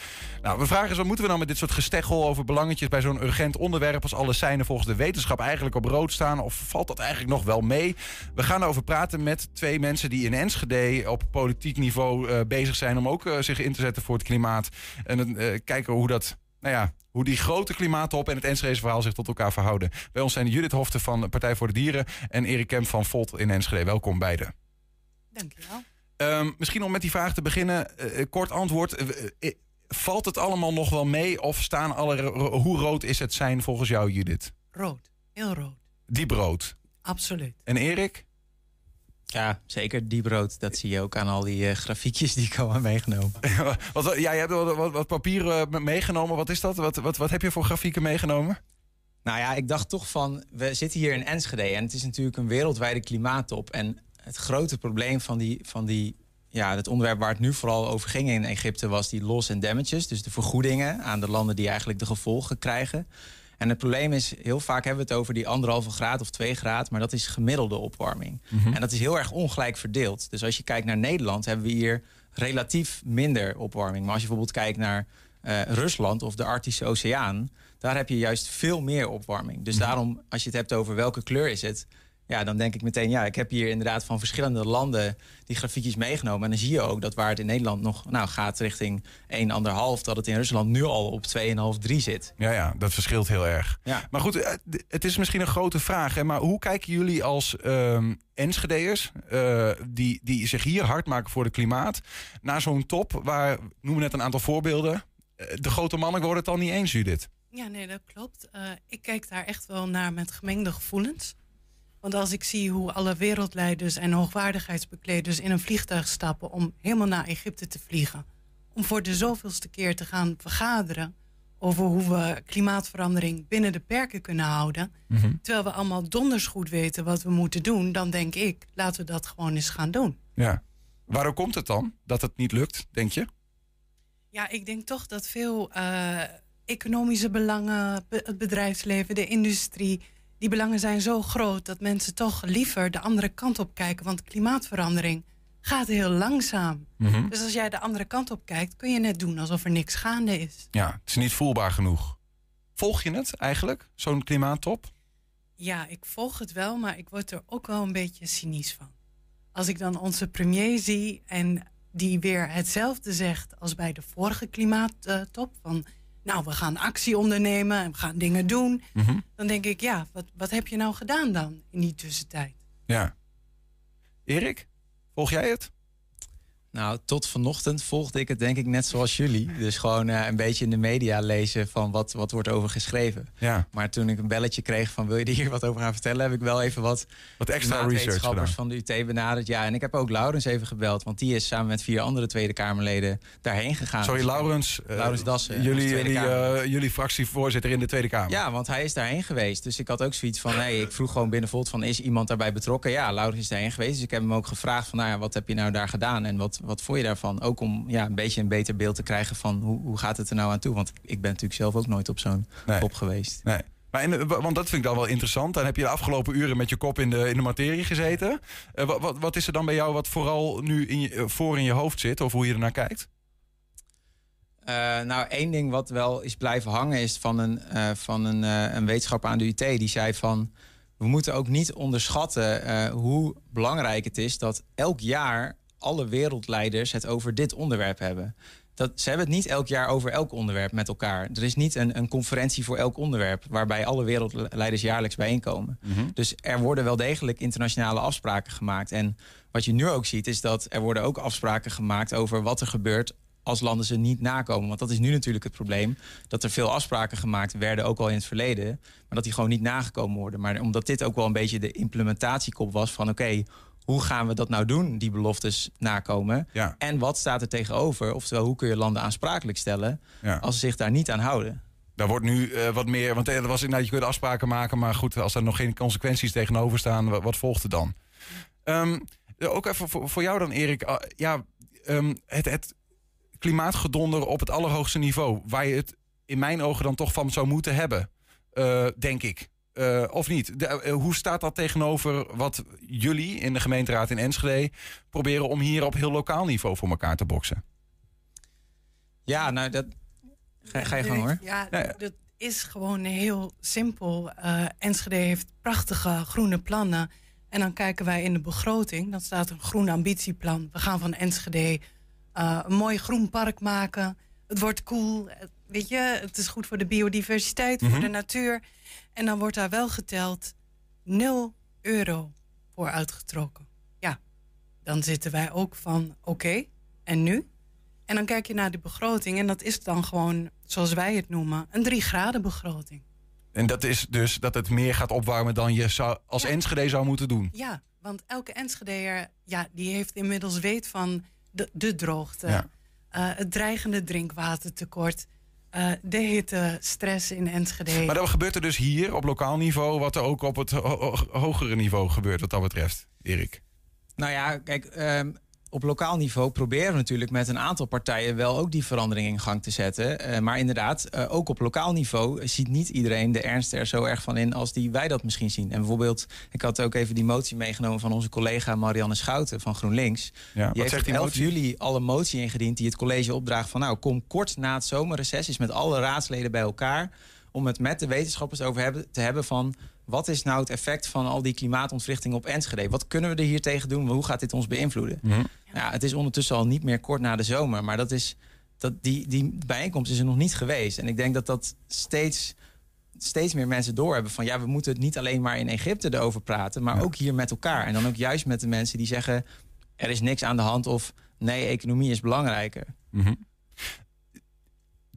Nou, we vragen is wat moeten we nou met dit soort gesteggel over belangetjes bij zo'n urgent onderwerp als alle seinen volgens de wetenschap eigenlijk op rood staan? Of valt dat eigenlijk nog wel mee? We gaan erover praten met twee mensen die in Enschede op politiek niveau uh, bezig zijn om ook uh, zich in te zetten voor het klimaat. En uh, kijken hoe dat, nou ja, hoe die grote klimaattop en het Enschedese verhaal zich tot elkaar verhouden. Bij ons zijn Judith Hofte van Partij voor de Dieren en Erik Kemp van Volt in Enschede. Welkom beiden. Dankjewel. Um, misschien om met die vraag te beginnen, kort antwoord valt het allemaal nog wel mee? Of staan alle. Hoe rood is het zijn volgens jou, Judith? Rood. Heel rood. Diep rood. Absoluut. En Erik? Ja, zeker diep rood. Dat zie je ook aan al die uh, grafiekjes die ik al heb meegenomen. wat, ja, jij hebt wat, wat, wat papieren meegenomen. Wat is dat? Wat, wat, wat heb je voor grafieken meegenomen? Nou ja, ik dacht toch van, we zitten hier in Enschede en het is natuurlijk een wereldwijde klimaattop. En het grote probleem van die, van die ja, het onderwerp waar het nu vooral over ging in Egypte was die loss en damages. Dus de vergoedingen aan de landen die eigenlijk de gevolgen krijgen. En het probleem is, heel vaak hebben we het over die anderhalve graad of twee graad, maar dat is gemiddelde opwarming. Mhm. En dat is heel erg ongelijk verdeeld. Dus als je kijkt naar Nederland, hebben we hier relatief minder opwarming. Maar als je bijvoorbeeld kijkt naar eh, Rusland of de Arctische Oceaan, daar heb je juist veel meer opwarming. Dus daarom, als je het hebt over welke kleur is het, ja, dan denk ik meteen, ja, ik heb hier inderdaad van verschillende landen die grafiekjes meegenomen. En dan zie je ook dat waar het in Nederland nog nou, gaat richting 1,5, dat het in Rusland nu al op 2,5, 3 zit. Ja, ja, dat verschilt heel erg. Ja. Maar goed, eh, het is misschien een grote vraag. Hè, maar hoe kijken jullie als ehm Enschede'ers, eh, die, die zich hier hard maken voor het klimaat, naar zo'n top waar, ik noem net een aantal voorbeelden, eh, de grote mannen worden het al niet eens, Judith. Ja, nee, dat klopt. Eh, ik kijk daar echt wel naar met gemengde gevoelens. Want als ik zie hoe alle wereldleiders en hoogwaardigheidsbekleders in een vliegtuig stappen om helemaal naar Egypte te vliegen, om voor de zoveelste keer te gaan vergaderen over hoe we klimaatverandering binnen de perken kunnen houden, terwijl we allemaal donders goed weten wat we moeten doen, dan denk ik, laten we dat gewoon eens gaan doen. Ja. Waarom komt het dan dat het niet lukt, denk je? Ja, ik denk toch dat veel eh, economische belangen, be- het bedrijfsleven, de industrie, die belangen zijn zo groot dat mensen toch liever de andere kant op kijken. Want klimaatverandering gaat heel langzaam. Mhm. Dus als jij de andere kant op kijkt, kun je net doen alsof er niks gaande is. Ja, het is niet voelbaar genoeg. Volg je het eigenlijk, zo'n klimaattop? Ja, ik volg het wel, maar ik word er ook wel een beetje cynisch van. Als ik dan onze premier zie en die weer hetzelfde zegt als bij de vorige klimaattop. Van nou, we gaan actie ondernemen en we gaan dingen doen. Dan denk ik, ja, wat, wat heb je nou gedaan dan in die tussentijd? Ja. Erik, volg jij het? Nou, tot vanochtend volgde ik het denk ik net zoals jullie. Dus gewoon eh, een beetje in de media lezen van wat, wat wordt over geschreven. Ja. Maar toen ik een belletje kreeg van wil je er hier wat over gaan vertellen... heb ik wel even wat, Wat extra research van de UT benaderd. Ja, en ik heb ook Laurens even gebeld. Want die is samen met vier andere Tweede Kamerleden daarheen gegaan. Sorry, Laurens. eh, Laurens Dassen. Jullie, Kamer. eh, jullie fractievoorzitter in de Tweede Kamer. Ja, want hij is daarheen geweest. Dus ik had ook zoiets van, hey, ik vroeg gewoon binnen Volt van, is iemand daarbij betrokken? Ja, Laurens is daarheen geweest. Dus ik heb hem ook gevraagd van, nou ja, wat heb je nou daar gedaan? En wat, wat vond je daarvan? Ook om ja, een beetje een beter beeld te krijgen van, hoe, hoe gaat het er nou aan toe? Want ik ben natuurlijk zelf ook nooit op zo'n top geweest. Nee. Maar in want dat vind ik dan wel interessant. Dan heb je de afgelopen uren met je kop in de, in de materie gezeten. Eh, wat, wat, wat is er dan bij jou wat vooral nu in je, eh, voor in je hoofd zit? Of hoe je ernaar kijkt? Eh, nou, één ding wat wel is blijven hangen is van een, van een, een wetenschapper aan de UT. Die zei van, we moeten ook niet onderschatten hoe belangrijk het is... dat elk jaar alle wereldleiders het over dit onderwerp hebben. Dat, ze hebben het niet elk jaar over elk onderwerp met elkaar. Er is niet een, een conferentie voor elk onderwerp... waarbij alle wereldleiders jaarlijks bijeenkomen. Dus er worden wel degelijk internationale afspraken gemaakt. En wat je nu ook ziet is dat er worden ook afspraken gemaakt... over wat er gebeurt als landen ze niet nakomen. Want dat is nu natuurlijk het probleem. Dat er veel afspraken gemaakt werden, ook al in het verleden. Maar dat die gewoon niet nagekomen worden. Maar omdat dit ook wel een beetje de implementatiekop was van... oké, hoe gaan we dat nou doen, die beloftes nakomen? Ja. En wat staat er tegenover? Oftewel, hoe kun je landen aansprakelijk stellen... Ja. als ze zich daar niet aan houden? Daar wordt nu eh, wat meer. Want er was inderdaad, je kunt afspraken maken. Maar goed, als er nog geen consequenties tegenover staan, wat, wat volgt er dan? Ehm, ook even voor, voor jou dan, Erik. Ah, ja, ehm, het, het klimaatgedonder op het allerhoogste niveau. Waar je het in mijn ogen dan toch van zou moeten hebben. eh, denk ik. Eh, of niet? De- eh, hoe staat dat tegenover wat jullie in de gemeenteraad in Enschede proberen om hier op heel lokaal niveau voor elkaar te boksen? Ja, nou, dat... Ga, ga je gang hoor. Ja, dat is gewoon heel simpel. Eh, Enschede heeft prachtige groene plannen. En dan kijken wij in de begroting. Dan staat een groen ambitieplan. We gaan van Enschede eh, een mooi groen park maken. Het wordt cool. Weet je, het is goed voor de biodiversiteit, voor Mhm. de natuur. En dan wordt daar wel geteld 0 euro voor uitgetrokken. Ja, dan zitten wij ook van oké, en nu? En dan kijk je naar de begroting en dat is dan gewoon, zoals wij het noemen, een drie graden begroting. En dat is dus dat het meer gaat opwarmen dan je zou, als Enschede zou moeten doen. Ja, want elke Enschedeer, ja, die heeft inmiddels weet van de, de droogte, Ja. eh, het dreigende drinkwatertekort, eh, de hitte, stress in Enschede. Maar dan gebeurt er dus hier op lokaal niveau wat er ook op het ho- ho- hogere niveau gebeurt wat dat betreft, Erik. Nou ja, kijk, ehm, op lokaal niveau proberen we natuurlijk met een aantal partijen wel ook die verandering in gang te zetten. Eh, maar inderdaad, eh, ook op lokaal niveau ziet niet iedereen de ernst er zo erg van in als die wij dat misschien zien. En bijvoorbeeld, ik had ook even die motie meegenomen van onze collega Marianne Schouten van GroenLinks. Ja, die heeft zegt op die 11 motie? juli al een motie ingediend die het college opdraagt van nou kom kort na het zomerreces eens met alle raadsleden bij elkaar om het met de wetenschappers over hebben, te hebben van wat is nou het effect van al die klimaatontwrichting op Enschede? Wat kunnen we er hier tegen doen? Hoe gaat dit ons beïnvloeden? Mhm. Ja, het is ondertussen al niet meer kort na de zomer, maar dat is, dat die, die bijeenkomst is er nog niet geweest. En ik denk dat dat steeds, steeds meer mensen doorhebben van ja, we moeten het niet alleen maar in Egypte erover praten, maar ook hier met elkaar. En dan ook juist met de mensen die zeggen er is niks aan de hand of nee, economie is belangrijker. Mhm.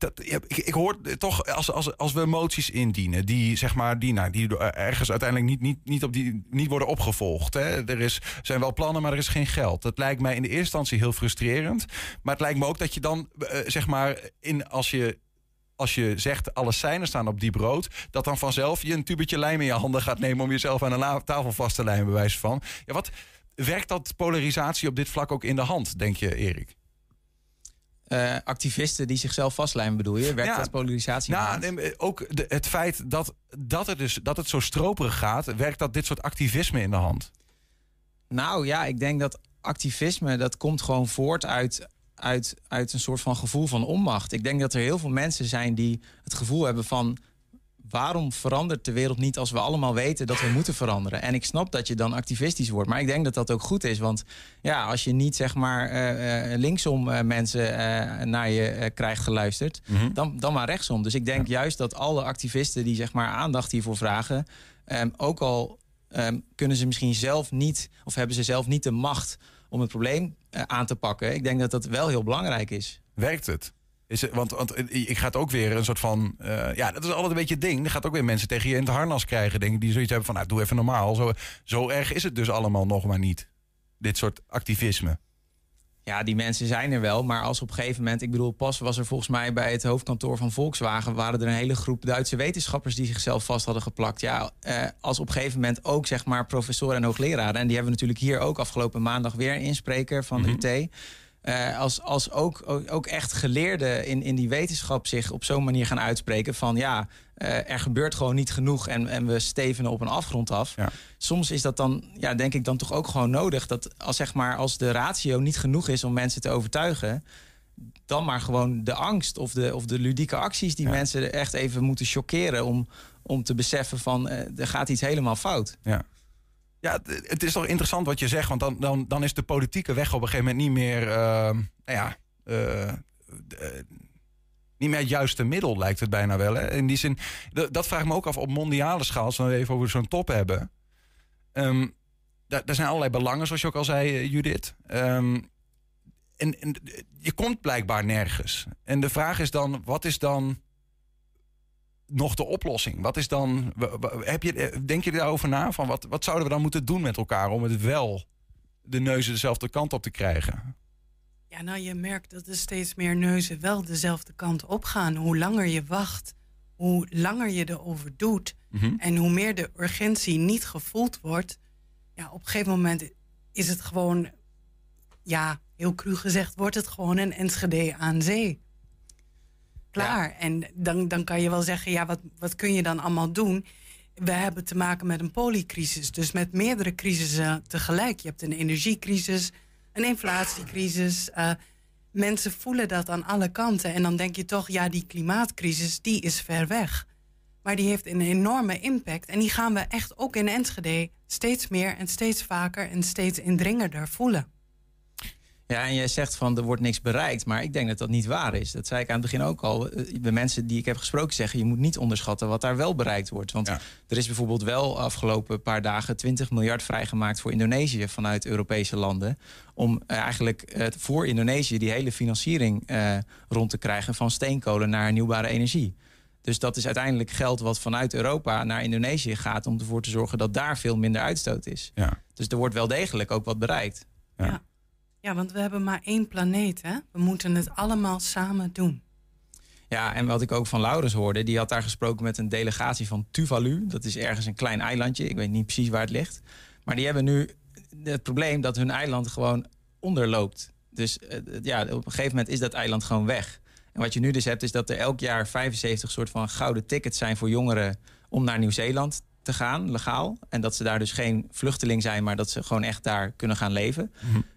Dat, ik, ik hoor toch, als, als, als we moties indienen... die, zeg maar, die, nou, die ergens uiteindelijk niet, niet, niet, op die, niet worden opgevolgd. Hè. Er is, zijn wel plannen, maar er is geen geld. Dat lijkt mij in de eerste instantie heel frustrerend. Maar het lijkt me ook dat je dan, eh, zeg maar... In, als je als je zegt alle seinen staan op die brood, dat dan vanzelf je een tubetje lijm in je handen gaat nemen om jezelf aan een tafel vast te lijmen, bij wijze van. Ja, wat werkt dat polarisatie op dit vlak ook in de hand, denk je, Erik? Eh, activisten die zichzelf vastlijmen, bedoel je? Werkt dat polarisatie? de Nou, ook de- het feit dat, dat, het dus, dat het zo stroperig gaat, werkt dat dit soort activisme in de hand? Nou ja, ik denk dat activisme, dat komt gewoon voort uit, uit, uit een soort van gevoel van onmacht. Ik denk dat er heel veel mensen zijn die het gevoel hebben van... waarom verandert de wereld niet als we allemaal weten dat we moeten veranderen? En ik snap dat je dan activistisch wordt, maar ik denk dat dat ook goed is. Want ja, als je niet zeg maar eh, eh, linksom eh, mensen naar je krijgt geluisterd... dan, dan maar rechtsom. Dus ik denk juist dat alle activisten die zeg maar aandacht hiervoor vragen... ehm, ook al ehm, kunnen ze misschien zelf niet, of hebben ze zelf niet de macht om het probleem aan te pakken. Ik denk dat dat wel heel belangrijk is. Werkt het? Is want, want ik ga het ook weer een soort van. eh, ja, dat is altijd een beetje het ding. Er gaat ook weer mensen tegen je in het harnas krijgen. Denk ik, die zoiets hebben van. Nou, doe even normaal. Zo, zo erg is het dus allemaal nog maar niet. Dit soort activisme. Ja, die mensen zijn er wel. Maar als op een gegeven moment... Ik bedoel, pas was er volgens mij bij het hoofdkantoor van Volkswagen... waren er een hele groep Duitse wetenschappers... die zichzelf vast hadden geplakt. Ja, eh, als op een gegeven moment ook zeg maar professoren en hoogleraren... en die hebben we natuurlijk hier ook afgelopen maandag weer een inspreker van de UT... Eh, als als ook, ook, echt geleerden in, in die wetenschap zich op zo'n manier gaan uitspreken van ja, eh, er gebeurt gewoon niet genoeg en, en we stevenen op een afgrond af. Soms is dat dan, ja, denk ik dan toch ook gewoon nodig dat als zeg maar als de ratio niet genoeg is om mensen te overtuigen, dan maar gewoon de angst of de, of de ludieke acties die mensen echt even moeten chockeren om, om te beseffen van eh, er gaat iets helemaal fout. Ja. Ja, het- is toch interessant wat je zegt. Want dan, dan, dan is de politieke weg op een gegeven moment niet meer. eh, nou ja. eh, eh, niet meer het juiste middel, lijkt het bijna wel. Hè? In die zin, dat vraag ik me ook af op mondiale schaal. Als we even over zo'n top hebben. Ehm, daar, daar zijn allerlei belangen, zoals je ook al zei, eh, Judith. Ehm, en je komt blijkbaar nergens. En de vraag is dan, wat is dan nog de oplossing? Wat is dan. Heb je, eh, denk je daarover na? Van wat, wat zouden we dan moeten doen met elkaar om het wel de neuzen dezelfde kant op te krijgen? Ja, nou, je merkt dat er steeds meer neuzen wel dezelfde kant op gaan. Hoe langer je wacht, hoe langer je erover doet... Mhm. en hoe meer de urgentie niet gevoeld wordt... ja, op een gegeven moment is het gewoon... ja, heel cru gezegd, wordt het gewoon een Enschede aan zee. Klaar. En dan, dan kan je wel zeggen, ja, wat, wat kun je dan allemaal doen? We hebben te maken met een polycrisis. Dus met meerdere crisissen tegelijk. Je hebt een energiecrisis, een inflatiecrisis. eh, mensen voelen dat aan alle kanten. En dan denk je toch, ja, die klimaatcrisis, die is ver weg. Maar die heeft een enorme impact. En die gaan we echt ook in Enschede steeds meer en steeds vaker en steeds indringender voelen. Ja, en jij zegt van er wordt niks bereikt. Maar ik denk dat dat niet waar is. Dat zei ik aan het begin ook al. Eh, De mensen die ik heb gesproken zeggen... je moet niet onderschatten wat daar wel bereikt wordt. Want er is bijvoorbeeld wel afgelopen paar dagen... 20 miljard vrijgemaakt voor Indonesië vanuit Europese landen. Om eh, eigenlijk eh, voor Indonesië die hele financiering eh, rond te krijgen... van steenkolen naar hernieuwbare energie. Dus dat is uiteindelijk geld wat vanuit Europa naar Indonesië gaat... om ervoor te zorgen dat daar veel minder uitstoot is. Ja. Dus er wordt wel degelijk ook wat bereikt. Ja, want we hebben maar één planeet, hè? We moeten het allemaal samen doen. Ja, en wat ik ook van Laurens hoorde, die had daar gesproken met een delegatie van Tuvalu. Dat is ergens een klein eilandje, ik weet niet precies waar het ligt. Maar die hebben nu het probleem dat hun eiland gewoon onderloopt. Dus eh, ja, op een gegeven moment is dat eiland gewoon weg. En wat je nu dus hebt, is dat er elk jaar 75 soort van gouden tickets zijn voor jongeren om naar Nieuw-Zeeland te gaan, legaal. En dat ze daar dus geen vluchteling zijn, maar dat ze gewoon echt daar kunnen gaan leven.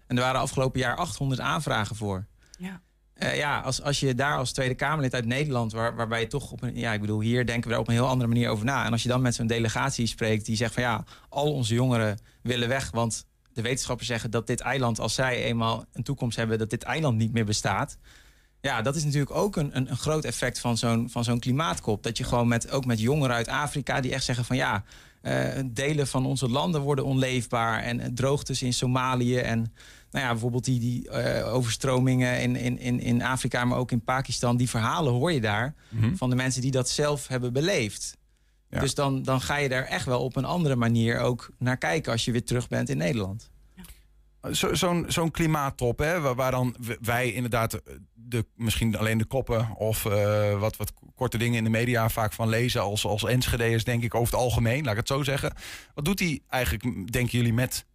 En er waren afgelopen jaar 800 aanvragen voor. Ja. Eh, ja, als, als je daar als Tweede Kamerlid uit Nederland, waar, waarbij je toch op een, ja, ik bedoel, hier denken we er op een heel andere manier over na. En als je dan met zo'n delegatie spreekt die zegt van ja, al onze jongeren willen weg, want de wetenschappers zeggen dat dit eiland, als zij eenmaal een toekomst hebben, dat dit eiland niet meer bestaat. Ja, dat is natuurlijk ook een, een, een groot effect van zo'n, van zo'n klimaatkop. Dat je gewoon met, ook met jongeren uit Afrika die echt zeggen van ja, delen van onze landen worden onleefbaar. En eh, droogtes in Somalië en nou ja, bijvoorbeeld die, die eh, overstromingen in, in, in, in Afrika, maar ook in Pakistan. Die verhalen hoor je daar van de mensen die dat zelf hebben beleefd. Dus dan, dan ga je daar echt wel op een andere manier ook naar kijken als je weer terug bent in Nederland. Zo- Zo'n zo'n klimaattop, hè, waar, dan wij inderdaad eh, de, misschien alleen de koppen of eh, wat, wat korte dingen in de media vaak van lezen als, als Enschede'ers, denk ik, over het algemeen, laat ik het zo zeggen. Wat doet hij eigenlijk, denken jullie, met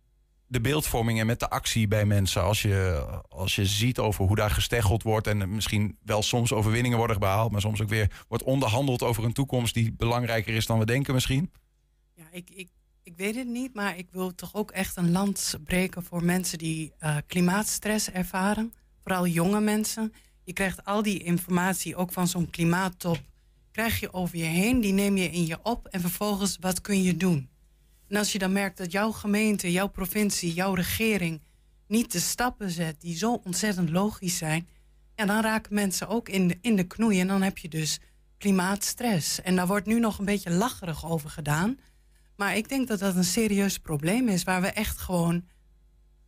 de beeldvorming en met de actie bij mensen? Als je, als je ziet over hoe daar gesteggeld wordt en misschien wel soms overwinningen worden behaald, maar soms ook weer wordt onderhandeld over een toekomst die belangrijker is dan we denken misschien. Ja, ik, ik, ik weet het niet, maar ik wil toch ook echt een land breken voor mensen die eh, klimaatstress ervaren. Vooral jonge mensen. Je krijgt al die informatie, ook van zo'n klimaattop, krijg je over je heen. Die neem je in je op en vervolgens, wat kun je doen? En als je dan merkt dat jouw gemeente, jouw provincie, jouw regering niet de stappen zet die zo ontzettend logisch zijn, ja, dan raken mensen ook in in de knoei. En dan heb je dus klimaatstress. En daar wordt nu nog een beetje lacherig over gedaan. Maar ik denk dat dat een serieus probleem is waar we echt gewoon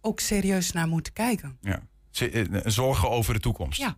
ook serieus naar moeten kijken. Ja. Eh, Zorgen over de toekomst. Ja.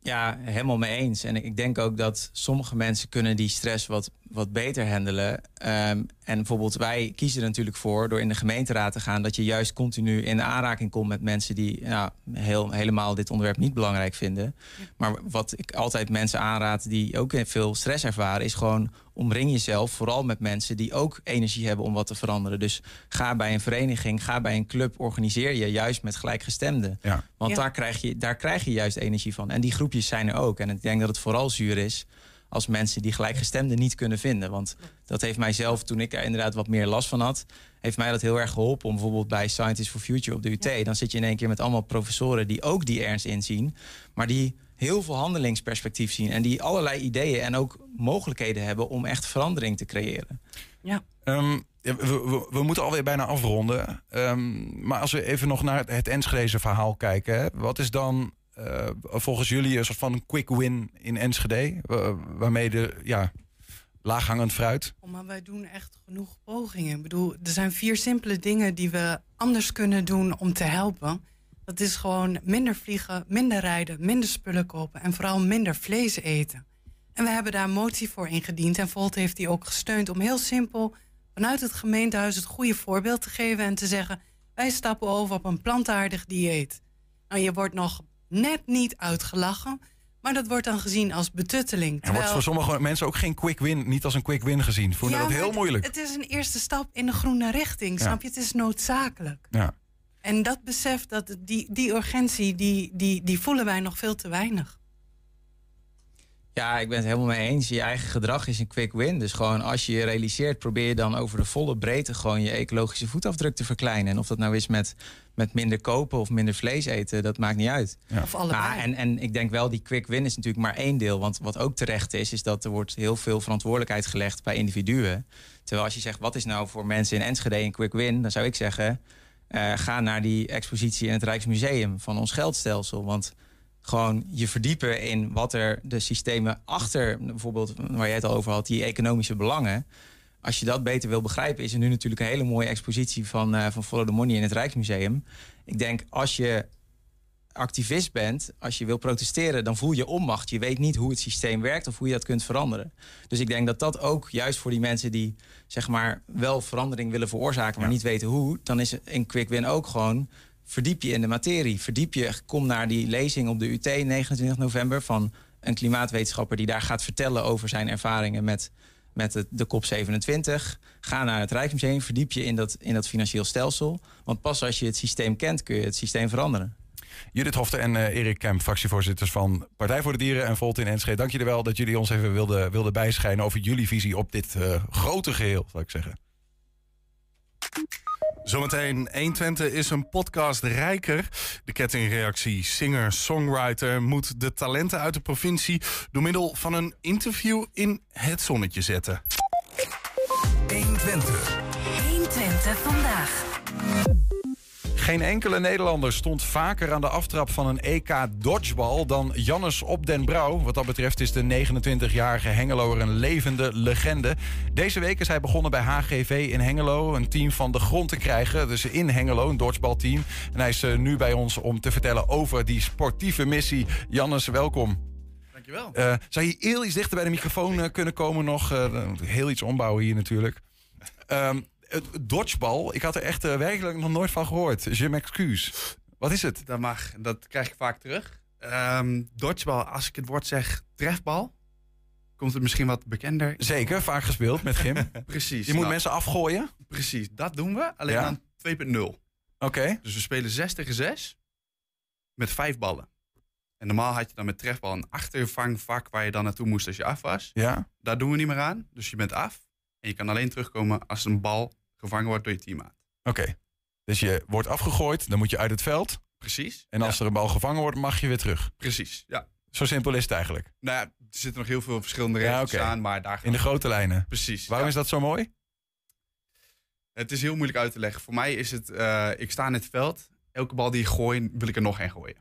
Ja, helemaal mee eens. En ik denk ook dat sommige mensen kunnen die stress wat, wat beter handelen. Ehm, en bijvoorbeeld wij kiezen er natuurlijk voor door in de gemeenteraad te gaan... dat je juist continu in aanraking komt met mensen die nou, heel, helemaal dit onderwerp niet belangrijk vinden. Maar wat ik altijd mensen aanraad die ook veel stress ervaren... is gewoon omring jezelf vooral met mensen die ook energie hebben om wat te veranderen. Dus ga bij een vereniging, ga bij een club, organiseer je juist met gelijkgestemden. Ja. Want Ja. Daar, krijg je, daar krijg je juist energie van. En die groepjes zijn er ook. En ik denk dat het vooral zuur is als mensen die gelijkgestemden niet kunnen vinden. Want dat heeft mij zelf, toen ik er inderdaad wat meer last van had... heeft mij dat heel erg geholpen om bijvoorbeeld bij Scientists for Future op de UT... dan zit je in één keer met allemaal professoren die ook die ernst inzien... maar die heel veel handelingsperspectief zien... en die allerlei ideeën en ook mogelijkheden hebben om echt verandering te creëren. Ja. Ehm, we, we, we moeten alweer bijna afronden. Ehm, maar als we even nog naar het, het Enschedeze verhaal kijken. Hè, wat is dan eh, volgens jullie een soort van een quick win in Enschede? Wa- waarmee de ja, laaghangend fruit. Oh, maar wij doen echt genoeg pogingen. Ik bedoel, er zijn vier simpele dingen die we anders kunnen doen om te helpen. Dat is gewoon minder vliegen, minder rijden, minder spullen kopen en vooral minder vlees eten. En we hebben daar een motie voor ingediend en Volt heeft die ook gesteund om heel simpel vanuit het gemeentehuis het goede voorbeeld te geven en te zeggen: wij stappen over op een plantaardig dieet. Nou, je wordt nog net niet uitgelachen, maar dat wordt dan gezien als betutteling. Er wordt voor sommige mensen ook geen quick win, niet als een quick win gezien. Voelen Ja, dat heel het- moeilijk. Het is een eerste stap in de groene richting, Ja. snap je? Het is noodzakelijk. Ja. En dat besef, dat die, die urgentie, die, die, die voelen wij nog veel te weinig. Ja, ik ben het helemaal mee eens. Je eigen gedrag is een quick win. Dus gewoon als je je realiseert, probeer je dan over de volle breedte gewoon je ecologische voetafdruk te verkleinen. En of dat nou is met, met minder kopen of minder vlees eten, dat maakt niet uit. Of allebei. Maar en, en ik denk wel, die quick win is natuurlijk maar één deel. Want wat ook terecht is, is dat er wordt heel veel verantwoordelijkheid gelegd bij individuen. Terwijl als je zegt, wat is nou voor mensen in Enschede een quick win? Dan zou ik zeggen, eh, ga naar die expositie in het Rijksmuseum van ons geldstelsel. Want gewoon je verdiepen in wat er de systemen achter, bijvoorbeeld waar jij het al over had, die economische belangen. Als je dat beter wil begrijpen, is er nu natuurlijk een hele mooie expositie van, eh, van Follow the Money in het Rijksmuseum. Ik denk als je activist bent, als je wil protesteren, dan voel je onmacht. Je weet niet hoe het systeem werkt of hoe je dat kunt veranderen. Dus ik denk dat dat ook juist voor die mensen die zeg maar wel verandering willen veroorzaken, maar niet weten hoe, dan is een quick win ook gewoon verdiep je in de materie. Verdiep je, kom naar die lezing op de UT 29 november van een klimaatwetenschapper die daar gaat vertellen over zijn ervaringen met met de kop 27. Ga naar het Rijksmuseum, verdiep je in dat, in dat financieel stelsel. Want pas als je het systeem kent, kun je het systeem veranderen. Judith Hofte en eh, Erik Kemp, fractievoorzitters van Partij voor de Dieren en Volt in Enschede. Dank jullie wel dat jullie ons even wilden, wilden bijschijnen over jullie visie op dit eh, grote geheel, zou ik zeggen. Zometeen 120 is een podcast rijker. De kettingreactie singer-songwriter moet de talenten uit de provincie door middel van een interview in het zonnetje zetten. 120. 120 vandaag. Geen enkele Nederlander stond vaker aan de aftrap van een EK dodgeball dan Jannes Op den Brouw. Wat dat betreft is de 29-jarige Hengeloer een levende legende. Deze week is hij begonnen bij HGV in Hengelo, een team van de grond te krijgen. Dus in Hengelo, een dodgeballteam. En hij is eh, nu bij ons om te vertellen over die sportieve missie. Jannes, welkom. Dankjewel. Uh, zou je heel iets dichter bij de microfoon uh, kunnen komen nog? Uh, heel iets ombouwen hier natuurlijk. Um, het dodgeball, ik had er echt uh, werkelijk nog nooit van gehoord. Je m'excuse. Wat is het? Dat mag, dat krijg ik vaak terug. Um, dodgeball, als ik het woord zeg trefbal, komt het misschien wat bekender. Zeker, vaak gespeeld met Gim. Precies. Je moet nou, mensen afgooien? Precies, dat doen we, alleen ja. dan 2.0. Oké. Okay. Dus we spelen 6 tegen 6 met vijf ballen. En normaal had je dan met trefbal een achtervangvak waar je dan naartoe moest als je af was. Ja. Daar doen we niet meer aan. Dus je bent af. En je kan alleen terugkomen als een bal gevangen wordt door je teammaat. Oké. Okay. Dus je wordt afgegooid, dan moet je uit het veld. Precies. En als ja. er een bal gevangen wordt, mag je weer terug. Precies, ja. Zo simpel is het eigenlijk. Nou ja, er zitten nog heel veel verschillende regels ja, okay. aan, maar daar In de grote lijnen. Precies. Waarom is dat zo mooi? Het is heel moeilijk uit te leggen. Voor mij is het, uh, ik sta in het veld. Elke bal die ik gooi, wil ik er nog één gooien.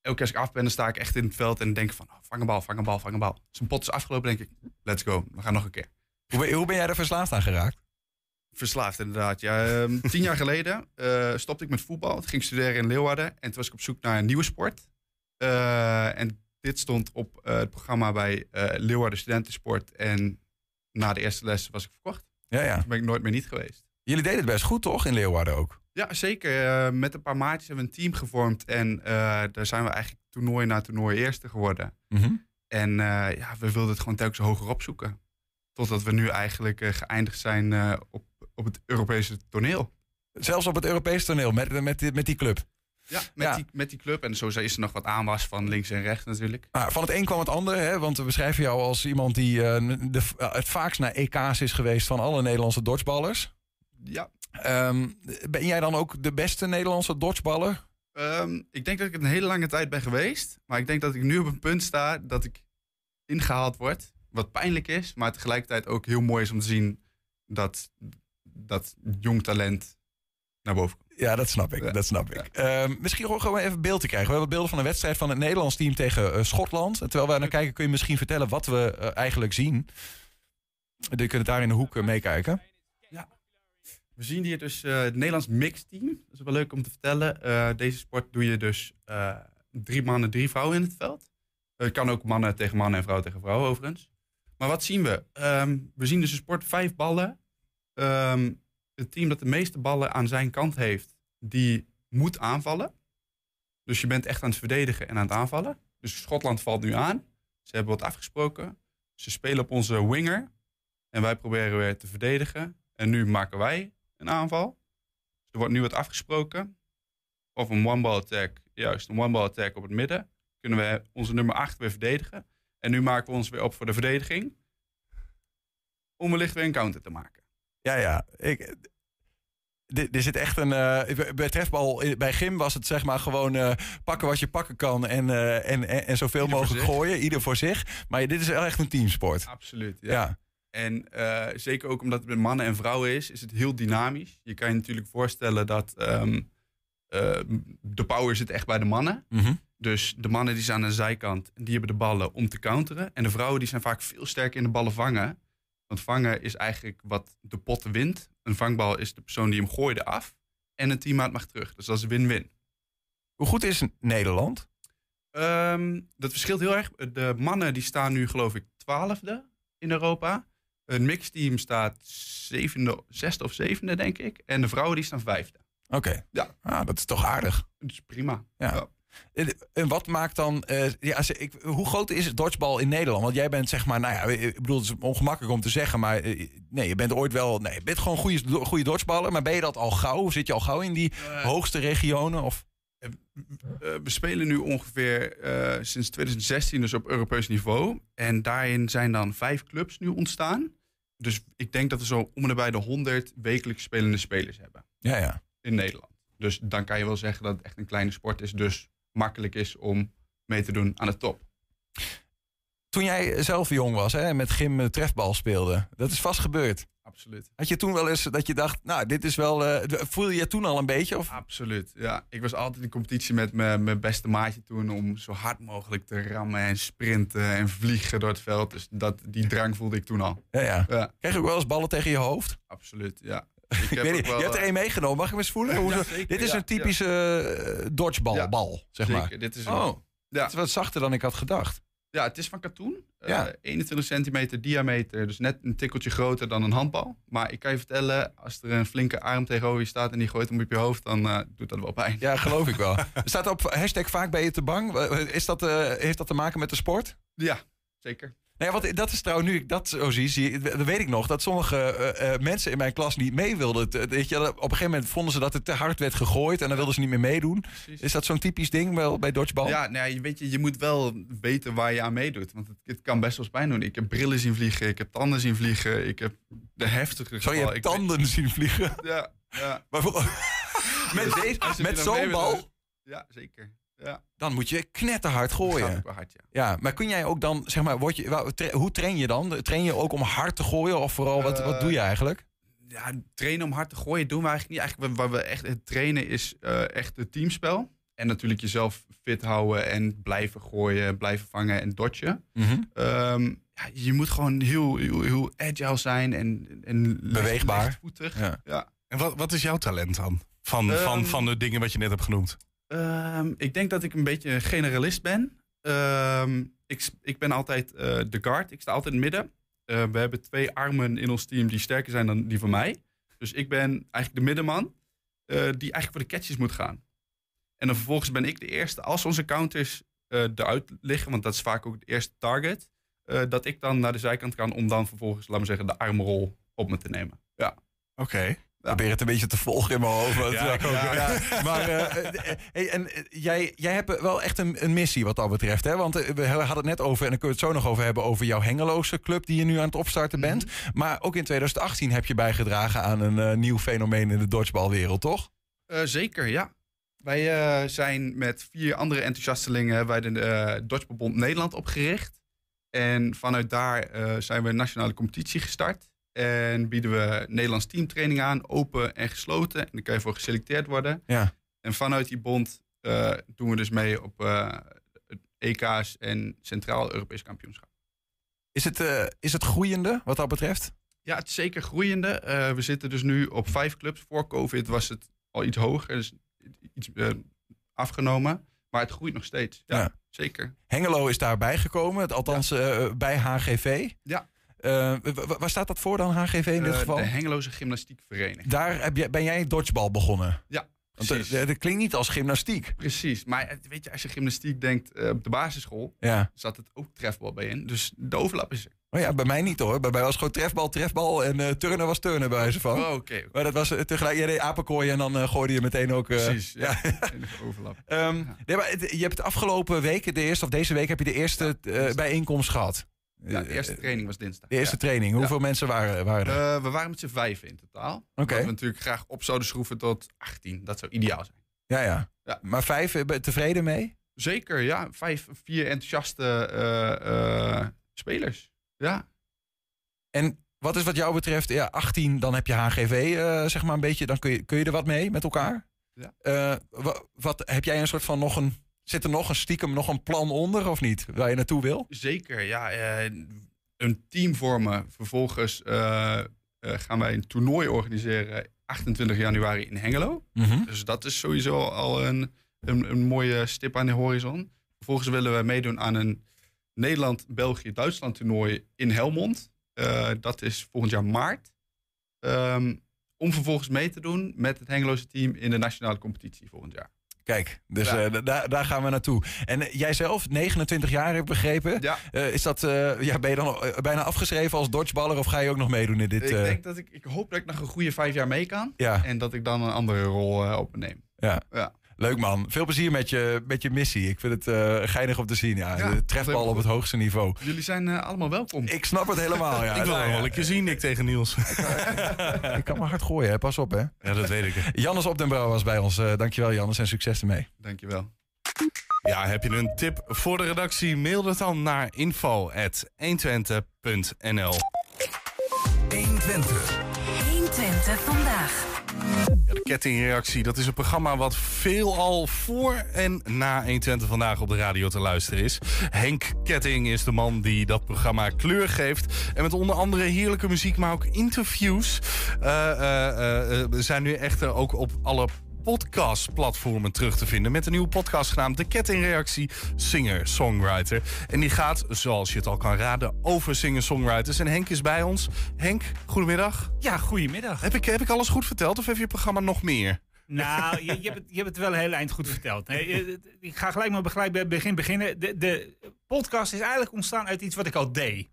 Elke keer als ik af ben, dan sta ik echt in het veld en denk van, oh, vang een bal, vang een bal, vang een bal. Een pot is afgelopen, denk ik, let's go, we gaan nog een keer. Hoe ben, hoe ben jij er verslaafd aan geraakt? Verslaafd, inderdaad. Ja, um, tien jaar geleden uh, stopte ik met voetbal. Ging studeren in Leeuwarden. En toen was ik op zoek naar een nieuwe sport. Uh, en dit stond op uh, het programma bij Leeuwarden Studentensport. En na de eerste les was ik verkocht. Ja, ja. Toen ben ik nooit meer niet geweest. Jullie deden het best goed, toch? In Leeuwarden ook? Ja, zeker. met een paar maatjes hebben we een team gevormd. En daar zijn we eigenlijk toernooi na toernooi eerste geworden. Mm -hmm. En ja, we wilden het gewoon telkens hoger opzoeken. Totdat we nu eigenlijk geëindigd zijn op, op het Europese toneel. Zelfs op het Europese toneel, met, met, die, met die club? Ja, met, ja. Die, met die club. En zo is er nog wat aanwas van links en rechts natuurlijk. Nou, van het een kwam het ander, hè? want we beschrijven jou als iemand die uh, de, het vaakst naar EK's is geweest van alle Nederlandse dodgeballers. Ja. Um, ben jij dan ook de beste Nederlandse dodgeballer? Um, ik denk dat ik het een hele lange tijd ben geweest. Maar ik denk dat ik nu op een punt sta dat ik ingehaald word wat pijnlijk is, maar tegelijkertijd ook heel mooi is om te zien dat, dat jong talent naar boven komt. Ja, dat snap ik. Ja. Dat snap ik. Ja. Uh, misschien gewoon even beeld te krijgen. We hebben beelden van een wedstrijd van het Nederlands team tegen uh, Schotland. En terwijl wij naar kijken, kun je misschien vertellen wat we uh, eigenlijk zien. Je kunt daar in de hoek meekijken. Ja. We zien hier dus eh, het Nederlands mixed team. Dat is wel leuk om te vertellen. Eh, deze sport doe je dus drie mannen, drie vrouwen in het veld. Het kan ook mannen tegen mannen en vrouwen tegen vrouwen overigens. Maar wat zien we? Um, we zien dus een sport vijf ballen. Um, het team dat de meeste ballen aan zijn kant heeft, die moet aanvallen. Dus je bent echt aan het verdedigen en aan het aanvallen. Dus Schotland valt nu aan. Ze hebben wat afgesproken. Ze spelen op onze winger. En wij proberen weer te verdedigen. En nu maken wij een aanval. Er wordt nu wat afgesproken. Of een one-ball attack. Juist, een one-ball attack op het midden. Kunnen we onze nummer 8 weer verdedigen. En nu maken we ons weer op voor de verdediging. Om wellicht weer een counter te maken. Ja, ja. Ik, er zit echt een. Uh, bij trefbal bij Gym was het zeg maar gewoon uh, pakken wat je pakken kan. En, uh, en, en, en zoveel ieder mogelijk gooien. Ieder voor zich. Maar dit is wel echt een teamsport. Absoluut. Ja. ja. En zeker ook omdat het met mannen en vrouwen is, is het heel dynamisch. Je kan je natuurlijk voorstellen dat um, de power zit echt bij de mannen. Mm -hmm. Dus de mannen die zijn aan de zijkant, die hebben de ballen om te counteren. En de vrouwen die zijn vaak veel sterker in de ballen vangen. Want vangen is eigenlijk wat de pot wint. Een vangbal is de persoon die hem gooide af. En een teammaat mag terug. Dus dat is win-win. Hoe goed is Nederland? Um, dat verschilt heel erg. De mannen die staan nu geloof ik twaalfde in Europa. Een mixteam staat zevende, zesde of zevende denk ik. En de vrouwen die staan vijfde. Oké. Ja. Ah, dat is toch aardig. Dat is prima. Ja. ja. En, wat maakt dan... eh, ja, ik, hoe groot is het dodgebal in Nederland? Want jij bent zeg maar... Nou ja, ik bedoel, het is ongemakkelijk om te zeggen. Maar eh, nee, je bent ooit wel... Nee, je bent gewoon een goede, goede dodgeballer. Maar ben je dat al gauw? Zit je al gauw in die hoogste regionen? Of... Eh, we spelen nu ongeveer eh, sinds 2016 dus op Europees niveau. En daarin zijn dan vijf clubs nu ontstaan. Dus ik denk dat we zo om en nabij de 100 wekelijks spelende spelers hebben. Ja, ja. In Nederland. Dus dan kan je wel zeggen dat het echt een kleine sport is. Dus makkelijk is om mee te doen aan de top. Toen jij zelf jong was hè, en met gym eh, trefbal speelde. Dat is vast gebeurd. Absoluut. Had je toen wel eens dat je dacht... Nou, dit is wel... eh, voel je toen al een beetje? Of? Absoluut, ja. Ik was altijd in competitie met mijn beste maatje toen... om zo hard mogelijk te rammen en sprinten en vliegen door het veld. Dus dat, die drang voelde ik toen al. Ja, ja. Ja. Krijg je ook wel eens ballen tegen je hoofd? Absoluut, ja. Ik weet niet, je hebt er één meegenomen. Mag ik hem eens voelen? Hoe zeker, dit is een typische eh, dodgeball bal, zeg zeker. maar. Dit is oh, Ja. het is wat zachter dan ik had gedacht. Ja, het is van katoen. Eh, Ja. 21 centimeter diameter, dus net een tikkeltje groter dan een handbal. Maar ik kan je vertellen, als er een flinke arm tegenover je staat en die gooit hem op je hoofd, dan eh, doet dat wel pijn. Ja, geloof ik wel. Er staat op hashtag vaak ben je te bang. Eh, Is dat, eh, heeft dat te maken met de sport? Ja, zeker. Nee, want dat is trouwens, nu ik dat zo zie, zie dan weet ik nog dat sommige eh, eh, mensen in mijn klas niet mee wilden. Te- Weet je, op een gegeven moment vonden ze dat het te hard werd gegooid en dan wilden ze niet meer meedoen. Is dat zo'n typisch ding wel bij dodgeball? Ja, nee, je weet je, je moet wel weten waar je aan meedoet. Want het, het kan best wel pijn doen. Ik heb brillen zien vliegen, ik heb tanden zien vliegen, ik heb de heftige Zo, je hebt tanden zien vliegen. Ja, ja. Maar voor- met deze- met zo'n bal? Ja, zeker. Ja. Dan moet je knetterhard gooien. hard, ja. Ja, maar kun jij ook dan, zeg maar, word je, hoe train je dan? Train je ook om hard te gooien of vooral, wat, wat doe je eigenlijk? ja, trainen om hard te gooien doen we eigenlijk niet. Eigenlijk waar we echt het trainen is eh, echt het teamspel. En natuurlijk jezelf fit houden en blijven gooien, blijven vangen en dodgen. Mhm. Ehm, ja, je moet gewoon heel, heel, heel agile zijn en, en Beweegbaar. lichtvoetig. Ja. Ja. En wat, wat is jouw talent dan? Van, Ehm, van, van de dingen wat je net hebt genoemd. Ehm, ik denk dat ik een beetje een generalist ben. Ehm, ik, ik ben altijd eh, de guard. Ik sta altijd in het midden. Eh, we hebben twee armen in ons team die sterker zijn dan die van mij. Dus ik ben eigenlijk de middenman eh, die eigenlijk voor de catches moet gaan. En dan vervolgens ben ik de eerste, als onze counters eruit liggen, want dat is vaak ook het eerste target, dat ik dan naar de zijkant kan om dan vervolgens, laten we zeggen, de armrol op me te nemen. Ja. Oké. Probeer het een beetje te volgen in mijn hoofd. Ja, ik ook. ja, ja. Maar hey, en, jij, jij hebt wel echt een, een missie wat dat betreft. Hè? Want eh, we hadden het net over, en dan kunnen we het zo nog over hebben... over jouw Hengeloze club die je nu aan het opstarten bent. Maar ook in 2018 heb je bijgedragen aan een eh, nieuw fenomeen in de dodgeballwereld, toch? Eh, zeker, ja. Wij zijn met vier andere enthousiastelingen wij de Dodgeballbond Nederland opgericht. En vanuit daar zijn we een nationale competitie gestart. En bieden we Nederlands teamtraining aan, open en gesloten. En daar kan je voor geselecteerd worden. Ja. En vanuit die bond eh, doen we dus mee op eh, EK's en Centraal Europees Kampioenschap. Is het, eh, is het groeiende wat dat betreft? Ja, het is zeker groeiende. We zitten dus nu op vijf clubs. Voor COVID was het al iets hoger, dus iets afgenomen. Maar het groeit nog steeds. Ja, Ja. zeker. Hengelo is daarbij gekomen, het- althans bij HGV. Ja. Eh, waar staat dat voor dan, HGV in dit Eh, geval? De Hengeloze Gymnastiekvereniging. Daar heb je, ben jij dodgeball begonnen. Ja, Want eh, precies. dat klinkt niet als gymnastiek. Precies. Maar weet je, als je gymnastiek denkt op de basisschool, Ja. zat het ook trefbal bij in. Dus de overlap is er. Oh ja, bij mij niet hoor. Bij mij was gewoon trefbal, trefbal en turnen was turnen bij wijze van. Oh, oké. Maar dat was tegelijk, je deed apenkooien en dan gooide je meteen ook... Precies, ja. Enige overlap. Ehm, nee, maar het- je hebt de afgelopen weken, de eerste, of deze week, heb je de eerste bijeenkomst gehad. Ja, de eerste training was dinsdag. De eerste Ja. training. Hoeveel Ja. mensen waren, waren er? Eh, we waren met z'n vijf in totaal. Oké. We natuurlijk graag op zouden schroeven tot 18. Dat zou ideaal zijn. ja, ja, Ja. Maar vijf, eh, ben je tevreden mee? Zeker, ja. Vijf, vier enthousiaste eh, eh, spelers. Ja. En wat is wat jou betreft, ja, 18, dan heb je HGV, eh, zeg maar een beetje, dan kun je, kun je er wat mee met elkaar. Ja. Eh, wa- wat, heb jij een soort van nog een, zit er nog een stiekem nog een plan onder of niet, waar je naartoe wil? Zeker, ja. eh, een team vormen. Vervolgens eh, eh, gaan wij een toernooi organiseren 28 januari in Hengelo. Mhm. Dus dat is sowieso al een, een, een mooie stip aan de horizon. Vervolgens willen we meedoen aan een Nederland-België-Duitsland toernooi in Helmond. Dat is volgend jaar maart. Ehm, om vervolgens mee te doen met het Hengeloze team in de nationale competitie volgend jaar. Kijk, dus Ja. eh, da- daar, daar gaan we naartoe. En eh, jij zelf, 29 jaar heb ik begrepen. Ja. Eh, is dat, ja, ben je dan bijna afgeschreven als dodgeballer of ga je ook nog meedoen in dit? ik denk dat ik, ik hoop dat ik nog een goede vijf jaar mee kan. Ja. En dat ik dan een andere rol eh, op me neem. ja. Ja. Leuk man. Veel plezier met je, met je missie. Ik vind het eh, geinig om te zien. Ja, Ja, de trefbal op het hoogste niveau. Jullie zijn eh, allemaal welkom. Ik snap het helemaal. Ja. ik wil Nou wel een keer zien, ik tegen Niels. Ik kan maar hard gooien, hè. pas op hè. Ja, dat weet ik. Jannes Op den Brouw was bij ons. Eh, dankjewel Jannes en succes ermee. Dankjewel. Ja, heb je een tip voor de redactie? Mail het dan naar info.120.nl 120. 120 vandaag. De kettingreactie, dat is een programma wat veelal voor en na 120 vandaag op de radio te luisteren is. Henk Ketting is de man die dat programma kleur geeft. En met onder andere heerlijke muziek, maar ook interviews. eh, eh, eh, eh, zijn nu echter ook op alle podcastplatformen terug te vinden. Met een nieuwe podcast genaamd De Kettingreactie Singer-Songwriter. En die gaat, zoals je het al kan raden, over singer-songwriters. En Henk is bij ons. Henk, goedemiddag. Ja, goedemiddag. Heb ik, heb ik alles goed verteld of heb je programma nog meer? Nou, je, je, hebt het, je hebt het wel een heel eind goed verteld. Nee, ik ga gelijk maar gelijk bij het begin beginnen. De, de podcast is eigenlijk ontstaan uit iets wat ik al deed.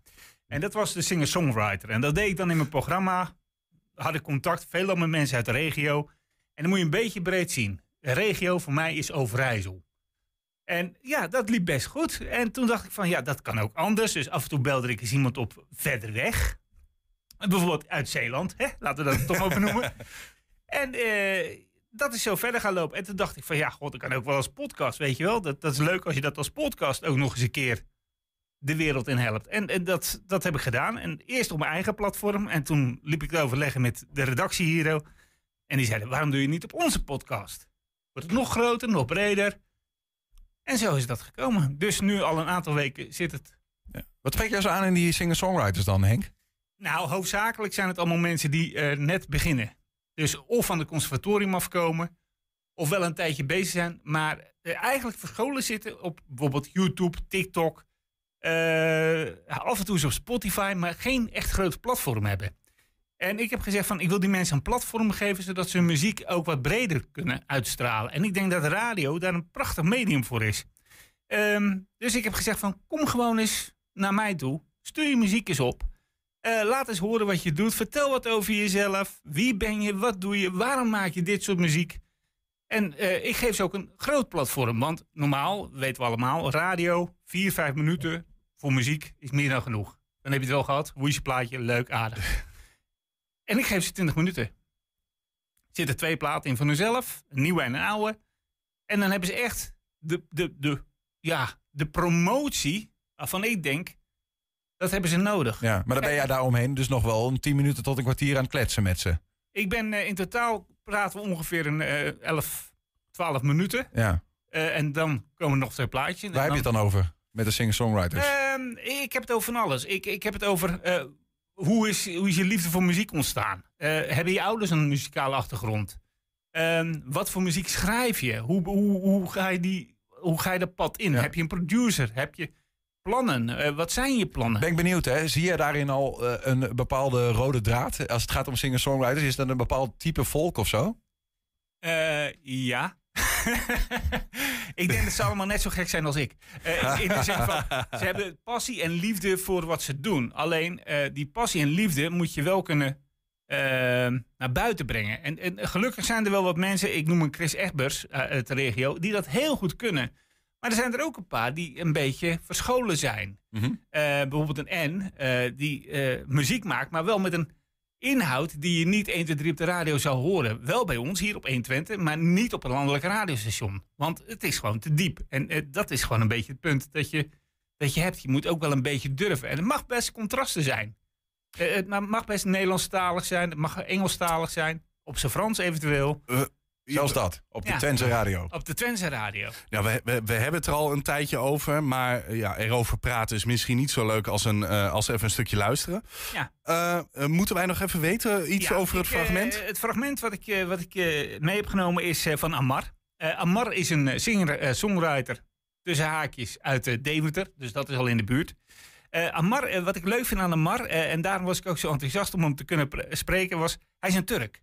En dat was de singer-songwriter. En dat deed ik dan in mijn programma. Had ik contact veelal met mensen uit de regio. En dan moet je een beetje breed zien. De regio voor mij is Overijssel. En ja, dat liep best goed. En toen dacht ik van, ja, dat kan ook anders. Dus af en toe belde ik eens iemand op verder weg. Bijvoorbeeld uit Zeeland, hè? laten we dat toch maar benoemen. En eh, dat is zo verder gaan lopen. En toen dacht ik van, ja, god, dat kan ook wel als podcast, weet je wel. Dat, dat is leuk als je dat als podcast ook nog eens een keer de wereld in helpt. En, en dat, dat heb ik gedaan. En eerst op mijn eigen platform. En toen liep ik het overleggen met de redactie hier. En die zeiden, waarom doe je niet op onze podcast? Wordt het nog groter, nog breder? En zo is dat gekomen. Dus nu al een aantal weken zit het Wat trek jij zo aan in die singer-songwriters dan, Henk? nou, hoofdzakelijk zijn het allemaal mensen die eh, net beginnen. Dus of van de conservatorium afkomen, of wel een tijdje bezig zijn, maar eh, eigenlijk verscholen zitten op bijvoorbeeld YouTube, TikTok, eh, af en toe eens op Spotify, maar geen echt groot platform hebben. En ik heb gezegd van, ik wil die mensen een platform geven, zodat ze hun muziek ook wat breder kunnen uitstralen. En ik denk dat radio daar een prachtig medium voor is. Ehm, dus ik heb gezegd van, kom gewoon eens naar mij toe, stuur je muziek eens op. Eh, laat eens horen wat je doet. Vertel wat over jezelf. Wie ben je? Wat doe je? Waarom maak je dit soort muziek? En eh, ik geef ze ook een groot platform. Want normaal, weten we allemaal, radio, vier, vijf minuten voor muziek is meer dan genoeg. Dan heb je het wel gehad. Hoe is je plaatje? Leuk, aardig. En ik geef ze 20 minuten. Er zitten twee platen in van hunzelf. Een nieuwe en een oude. En dan hebben ze echt de, de, de, ja, de promotie waarvan ik denk, dat hebben ze nodig. Ja, maar dan ben jij daaromheen dus nog wel een 10 minuten tot een kwartier aan het kletsen met ze. Ik ben eh, in totaal praten we ongeveer een eh 11, 12 minuten. Ja. Eh, en dan komen er nog twee plaatjes. Waar heb je het dan over met de singer-songwriters? Ehm, ik heb het over van alles. Ik, ik heb het over eh, hoe, is, hoe is je liefde voor muziek ontstaan? Eh, hebben je ouders een muzikale achtergrond? Ehm, wat voor muziek schrijf je? Hoe, hoe, hoe, ga, je die, hoe ga je dat pad in? Heb je een producer? Heb je plannen? Eh, wat zijn je plannen? Ben ik benieuwd, hè? zie je daarin al eh, een bepaalde rode draad? Als het gaat om singer-songwriters, is dat een bepaald type volk of zo? Eh, ja. ik denk dat ze allemaal net zo gek zijn als ik. Eh, in de zin van, ze hebben passie en liefde voor wat ze doen. Alleen eh, die passie en liefde moet je wel kunnen eh, naar buiten brengen. En, en gelukkig zijn er wel wat mensen, ik noem een Chris Egbers eh, uit de regio, die dat heel goed kunnen. Maar er zijn er ook een paar die een beetje verscholen zijn. Mhm. Bijvoorbeeld een N, die muziek maakt, maar wel met een inhoud die je niet 1, 2, 3 op de radio zou horen. Wel bij ons hier op 120, maar niet op een landelijk radiostation. Want het is gewoon te diep. En eh, dat is gewoon een beetje het punt dat je, dat je hebt. Je moet ook wel een beetje durven. En het mag best contrasten zijn. Eh, het ma- mag best Nederlandstalig zijn, het mag Engelstalig zijn. Op zijn Frans eventueel. Zelfs dat, op de Ja. Twentse radio. Op de Twentse radio. Ja, we, we, we hebben het er al een tijdje over. Maar eh, ja, erover praten is misschien niet zo leuk als, een, eh, als even een stukje luisteren. Ja. Eh, moeten wij nog even weten iets Ja, over het ik, fragment? het fragment wat ik, wat ik mee heb genomen is van Amar. Amar is een singer, songwriter tussen haakjes uit Deventer. Dus dat is al in de buurt. Amar, wat ik leuk vind aan Amar, en daarom was ik ook zo enthousiast om hem te kunnen pr- spreken, was hij is een Turk.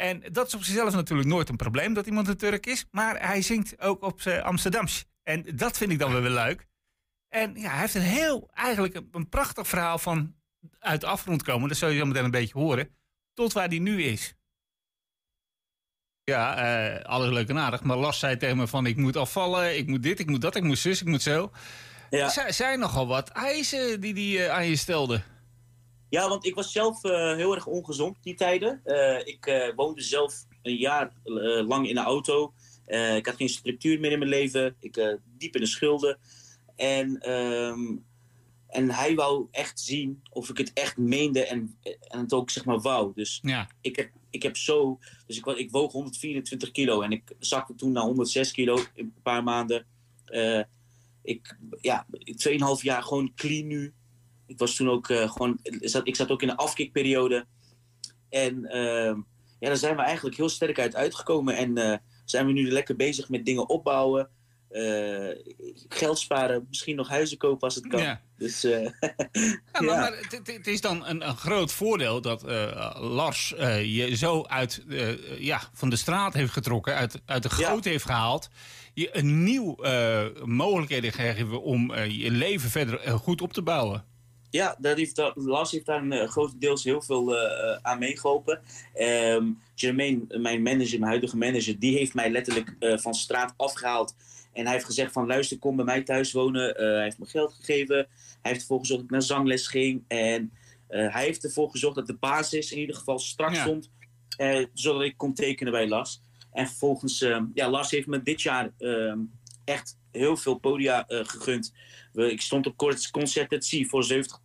En dat is op zichzelf natuurlijk nooit een probleem dat iemand een Turk is. Maar hij zingt ook op zijn Amsterdams. En dat vind ik dan wel weer leuk. En ja, hij heeft een heel, eigenlijk een, een prachtig verhaal van uit de afgrond komen. Dat zul je zo meteen een beetje horen. Tot waar hij nu is. Ja, eh, alles leuk en aardig. Maar Lars zei tegen me van ik moet afvallen, ik moet dit, ik moet dat, ik moet zus, ik moet zo. Ja. Er zijn nogal wat eisen die hij eh, aan je stelde. Ja, want ik was zelf eh, heel erg ongezond die tijden. Eh, ik eh, woonde zelf een jaar lang in de auto. Ik had geen structuur meer in mijn leven. Ik diep in de schulden. En, ehm, en hij wou echt zien of ik het echt meende en, en het ook zeg maar wou. Dus Ja. ik, heb, ik heb zo... Dus ik, ik woog 124 kilo en ik zakte toen naar 106 kilo in een paar maanden. Ik, ja, 2,5 jaar gewoon clean nu. Ik was toen ook eh, gewoon, zat, ik zat ook in een afkikperiode. En ehm, ja, daar zijn we eigenlijk heel sterk uit uitgekomen. En eh, zijn we nu lekker bezig met dingen opbouwen. eh, geld sparen, misschien nog huizen kopen als het kan. Ja. Dus Ja, maar, ja. maar het, is dan een, een groot voordeel dat eh, Lars je zo uit, ja, van de straat heeft getrokken, uit, uit de goot heeft gehaald. Je een nieuw mogelijkheden gegeven om je leven verder goed op te bouwen. Ja, daar heeft, daar- Lars heeft daar een, eh, grotendeels heel veel eh, eh, aan meegeholpen. Ehm Jermaine, mijn manager, mijn huidige manager, die heeft mij letterlijk van straat afgehaald. En hij heeft gezegd van luister, kom bij mij thuis wonen. Hij heeft me geld gegeven. Hij heeft ervoor gezorgd dat ik naar zangles ging. En hij heeft ervoor gezorgd dat de basis in ieder geval strak Ja. stond. zodat ik kon tekenen bij Lars. En vervolgens, ehm, ja, Lars heeft me dit jaar ehm, echt heel veel podia eh, gegund. We, ik stond op Cort- Concert at Sea voor 70,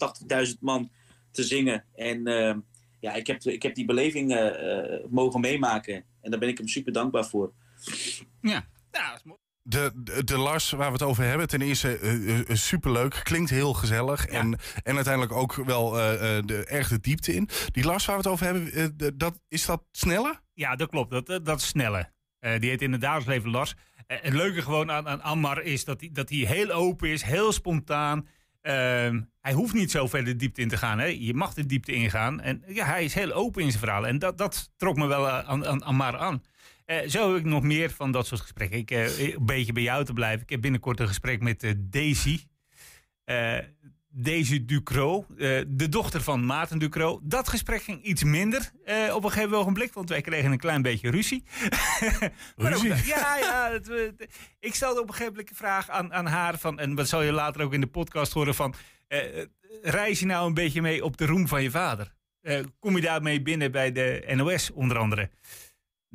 80.000 man te zingen. En ehm, ja, ik heb, ik heb die beleving eh, eh, mogen meemaken. En daar ben ik hem super dankbaar voor. Ja, ja dat is mooi. De, de, de Lars waar we het over hebben, ten eerste eh, eh, superleuk, klinkt heel gezellig. En, en uiteindelijk ook wel eh, eh, de, erg de diepte in. Die Lars waar we het over hebben, de- dat, is dat sneller? Ja, dat klopt. Dat, dat, is sneller. Eh, die heet in het dagelijks leven Lars. Eh, het leuke gewoon aan, aan Ammar is dat hij, dat hij heel open is, heel spontaan. Ehm, hij hoeft niet zo ver de diepte in te gaan. Hè. Je mag de diepte ingaan. En ja, hij is heel open in zijn verhalen. En dat, dat trok me wel eh, aan, aan Ammar aan. Eh, zo heb ik nog meer van dat soort gesprekken. Ik, een beetje bij jou te blijven. Ik heb binnenkort een gesprek met Daisy. Daisy Ducro, eh, de dochter van Maarten Ducro. Dat gesprek ging iets minder eh, op een gegeven ogenblik, want wij kregen een klein beetje ruzie. Ruzie? ook- ja, ja. het, ik stelde op een gegeven moment de vraag aan, aan haar van, en dat zal je later ook in de podcast horen van, eh, reis je nou een beetje mee op de roem van je vader? Kom je daarmee binnen bij de NOS onder andere?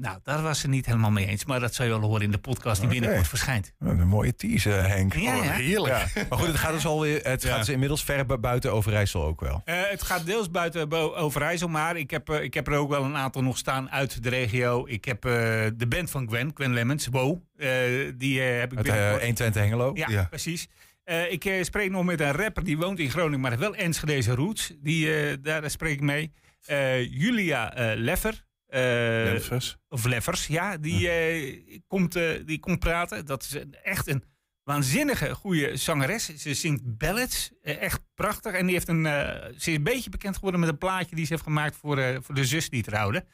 Nou, daar was ze niet helemaal mee eens, maar dat zal je wel horen in de podcast die binnenkort verschijnt. Een mooie teaser, Henk. Ja, ja. heerlijk. Ja. Maar goed, het gaat dus alweer. Het gaat inmiddels ver bu- buiten Overijssel ook wel. Eh, het gaat deels buiten Overijssel, maar ik heb, eh, ik heb er ook wel een aantal nog staan uit de regio. Ik heb eh, de band van Gwen, Gwen Lemmens, Wo. eh, die heb ik Uit uh, binnenkort. 120 Hengelo. Ja, precies. Eh, ik spreek nog met een rapper die woont in Groningen, maar wel Enschedeze roots. Die, eh, daar spreek ik mee. Eh, Julia eh, Leffer. Eh, Leffers. Of Leffers, ja. Die, eh, komt, eh, die komt praten. Dat is echt een waanzinnige goede zangeres. Ze zingt ballads. echt prachtig. En die heeft een, ze is een beetje bekend geworden met een plaatje die ze heeft gemaakt voor, voor de zus die trouwde.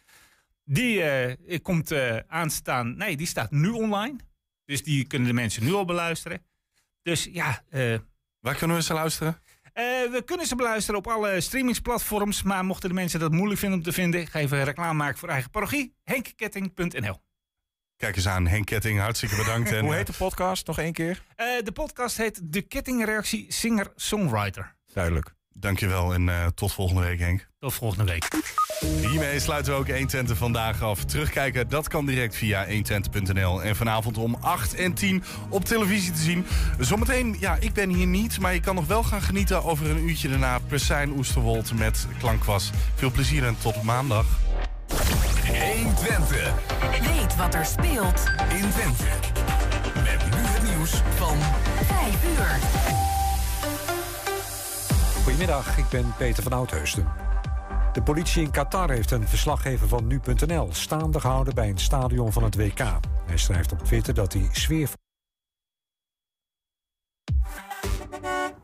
Die komt aanstaan. Nee, die staat nu online. Dus die kunnen de mensen nu al beluisteren. Dus ja. Waar kunnen we ze luisteren? Eh, we kunnen ze beluisteren op alle streamingsplatforms. Maar mochten de mensen dat moeilijk vinden om te vinden, ga even reclame maken voor eigen parochie. henkketting.nl. Kijk eens aan, Henk Ketting, hartstikke bedankt. En, Hoe eh, heet de podcast nog één keer? Eh, de podcast heet De Kettingreactie Singer-Songwriter. Duidelijk. Dankjewel en eh, tot volgende week, Henk. Tot volgende week. Hiermee sluiten we ook 120 vandaag af. Terugkijken, dat kan direct via 120.nl. En vanavond om 8 en 10 op televisie te zien. Zometeen, ja, ik ben hier niet, maar je kan nog wel gaan genieten over een uurtje daarna. Persijn Oesterwold met Klankwas. Veel plezier en tot maandag. 120. Weet wat er speelt in Twente. Met nu het nieuws van 5 uur. Goedemiddag, ik ben Peter van Oudheusden. De politie in Qatar heeft een verslaggever van nu.nl staande gehouden bij een stadion van het WK. Hij schrijft op Twitter dat hij sfeer.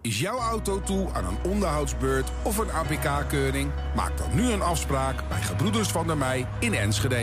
Is jouw auto toe aan een onderhoudsbeurt of een APK-keuring? Maak dan nu een afspraak bij Gebroeders van der Mei in Enschede.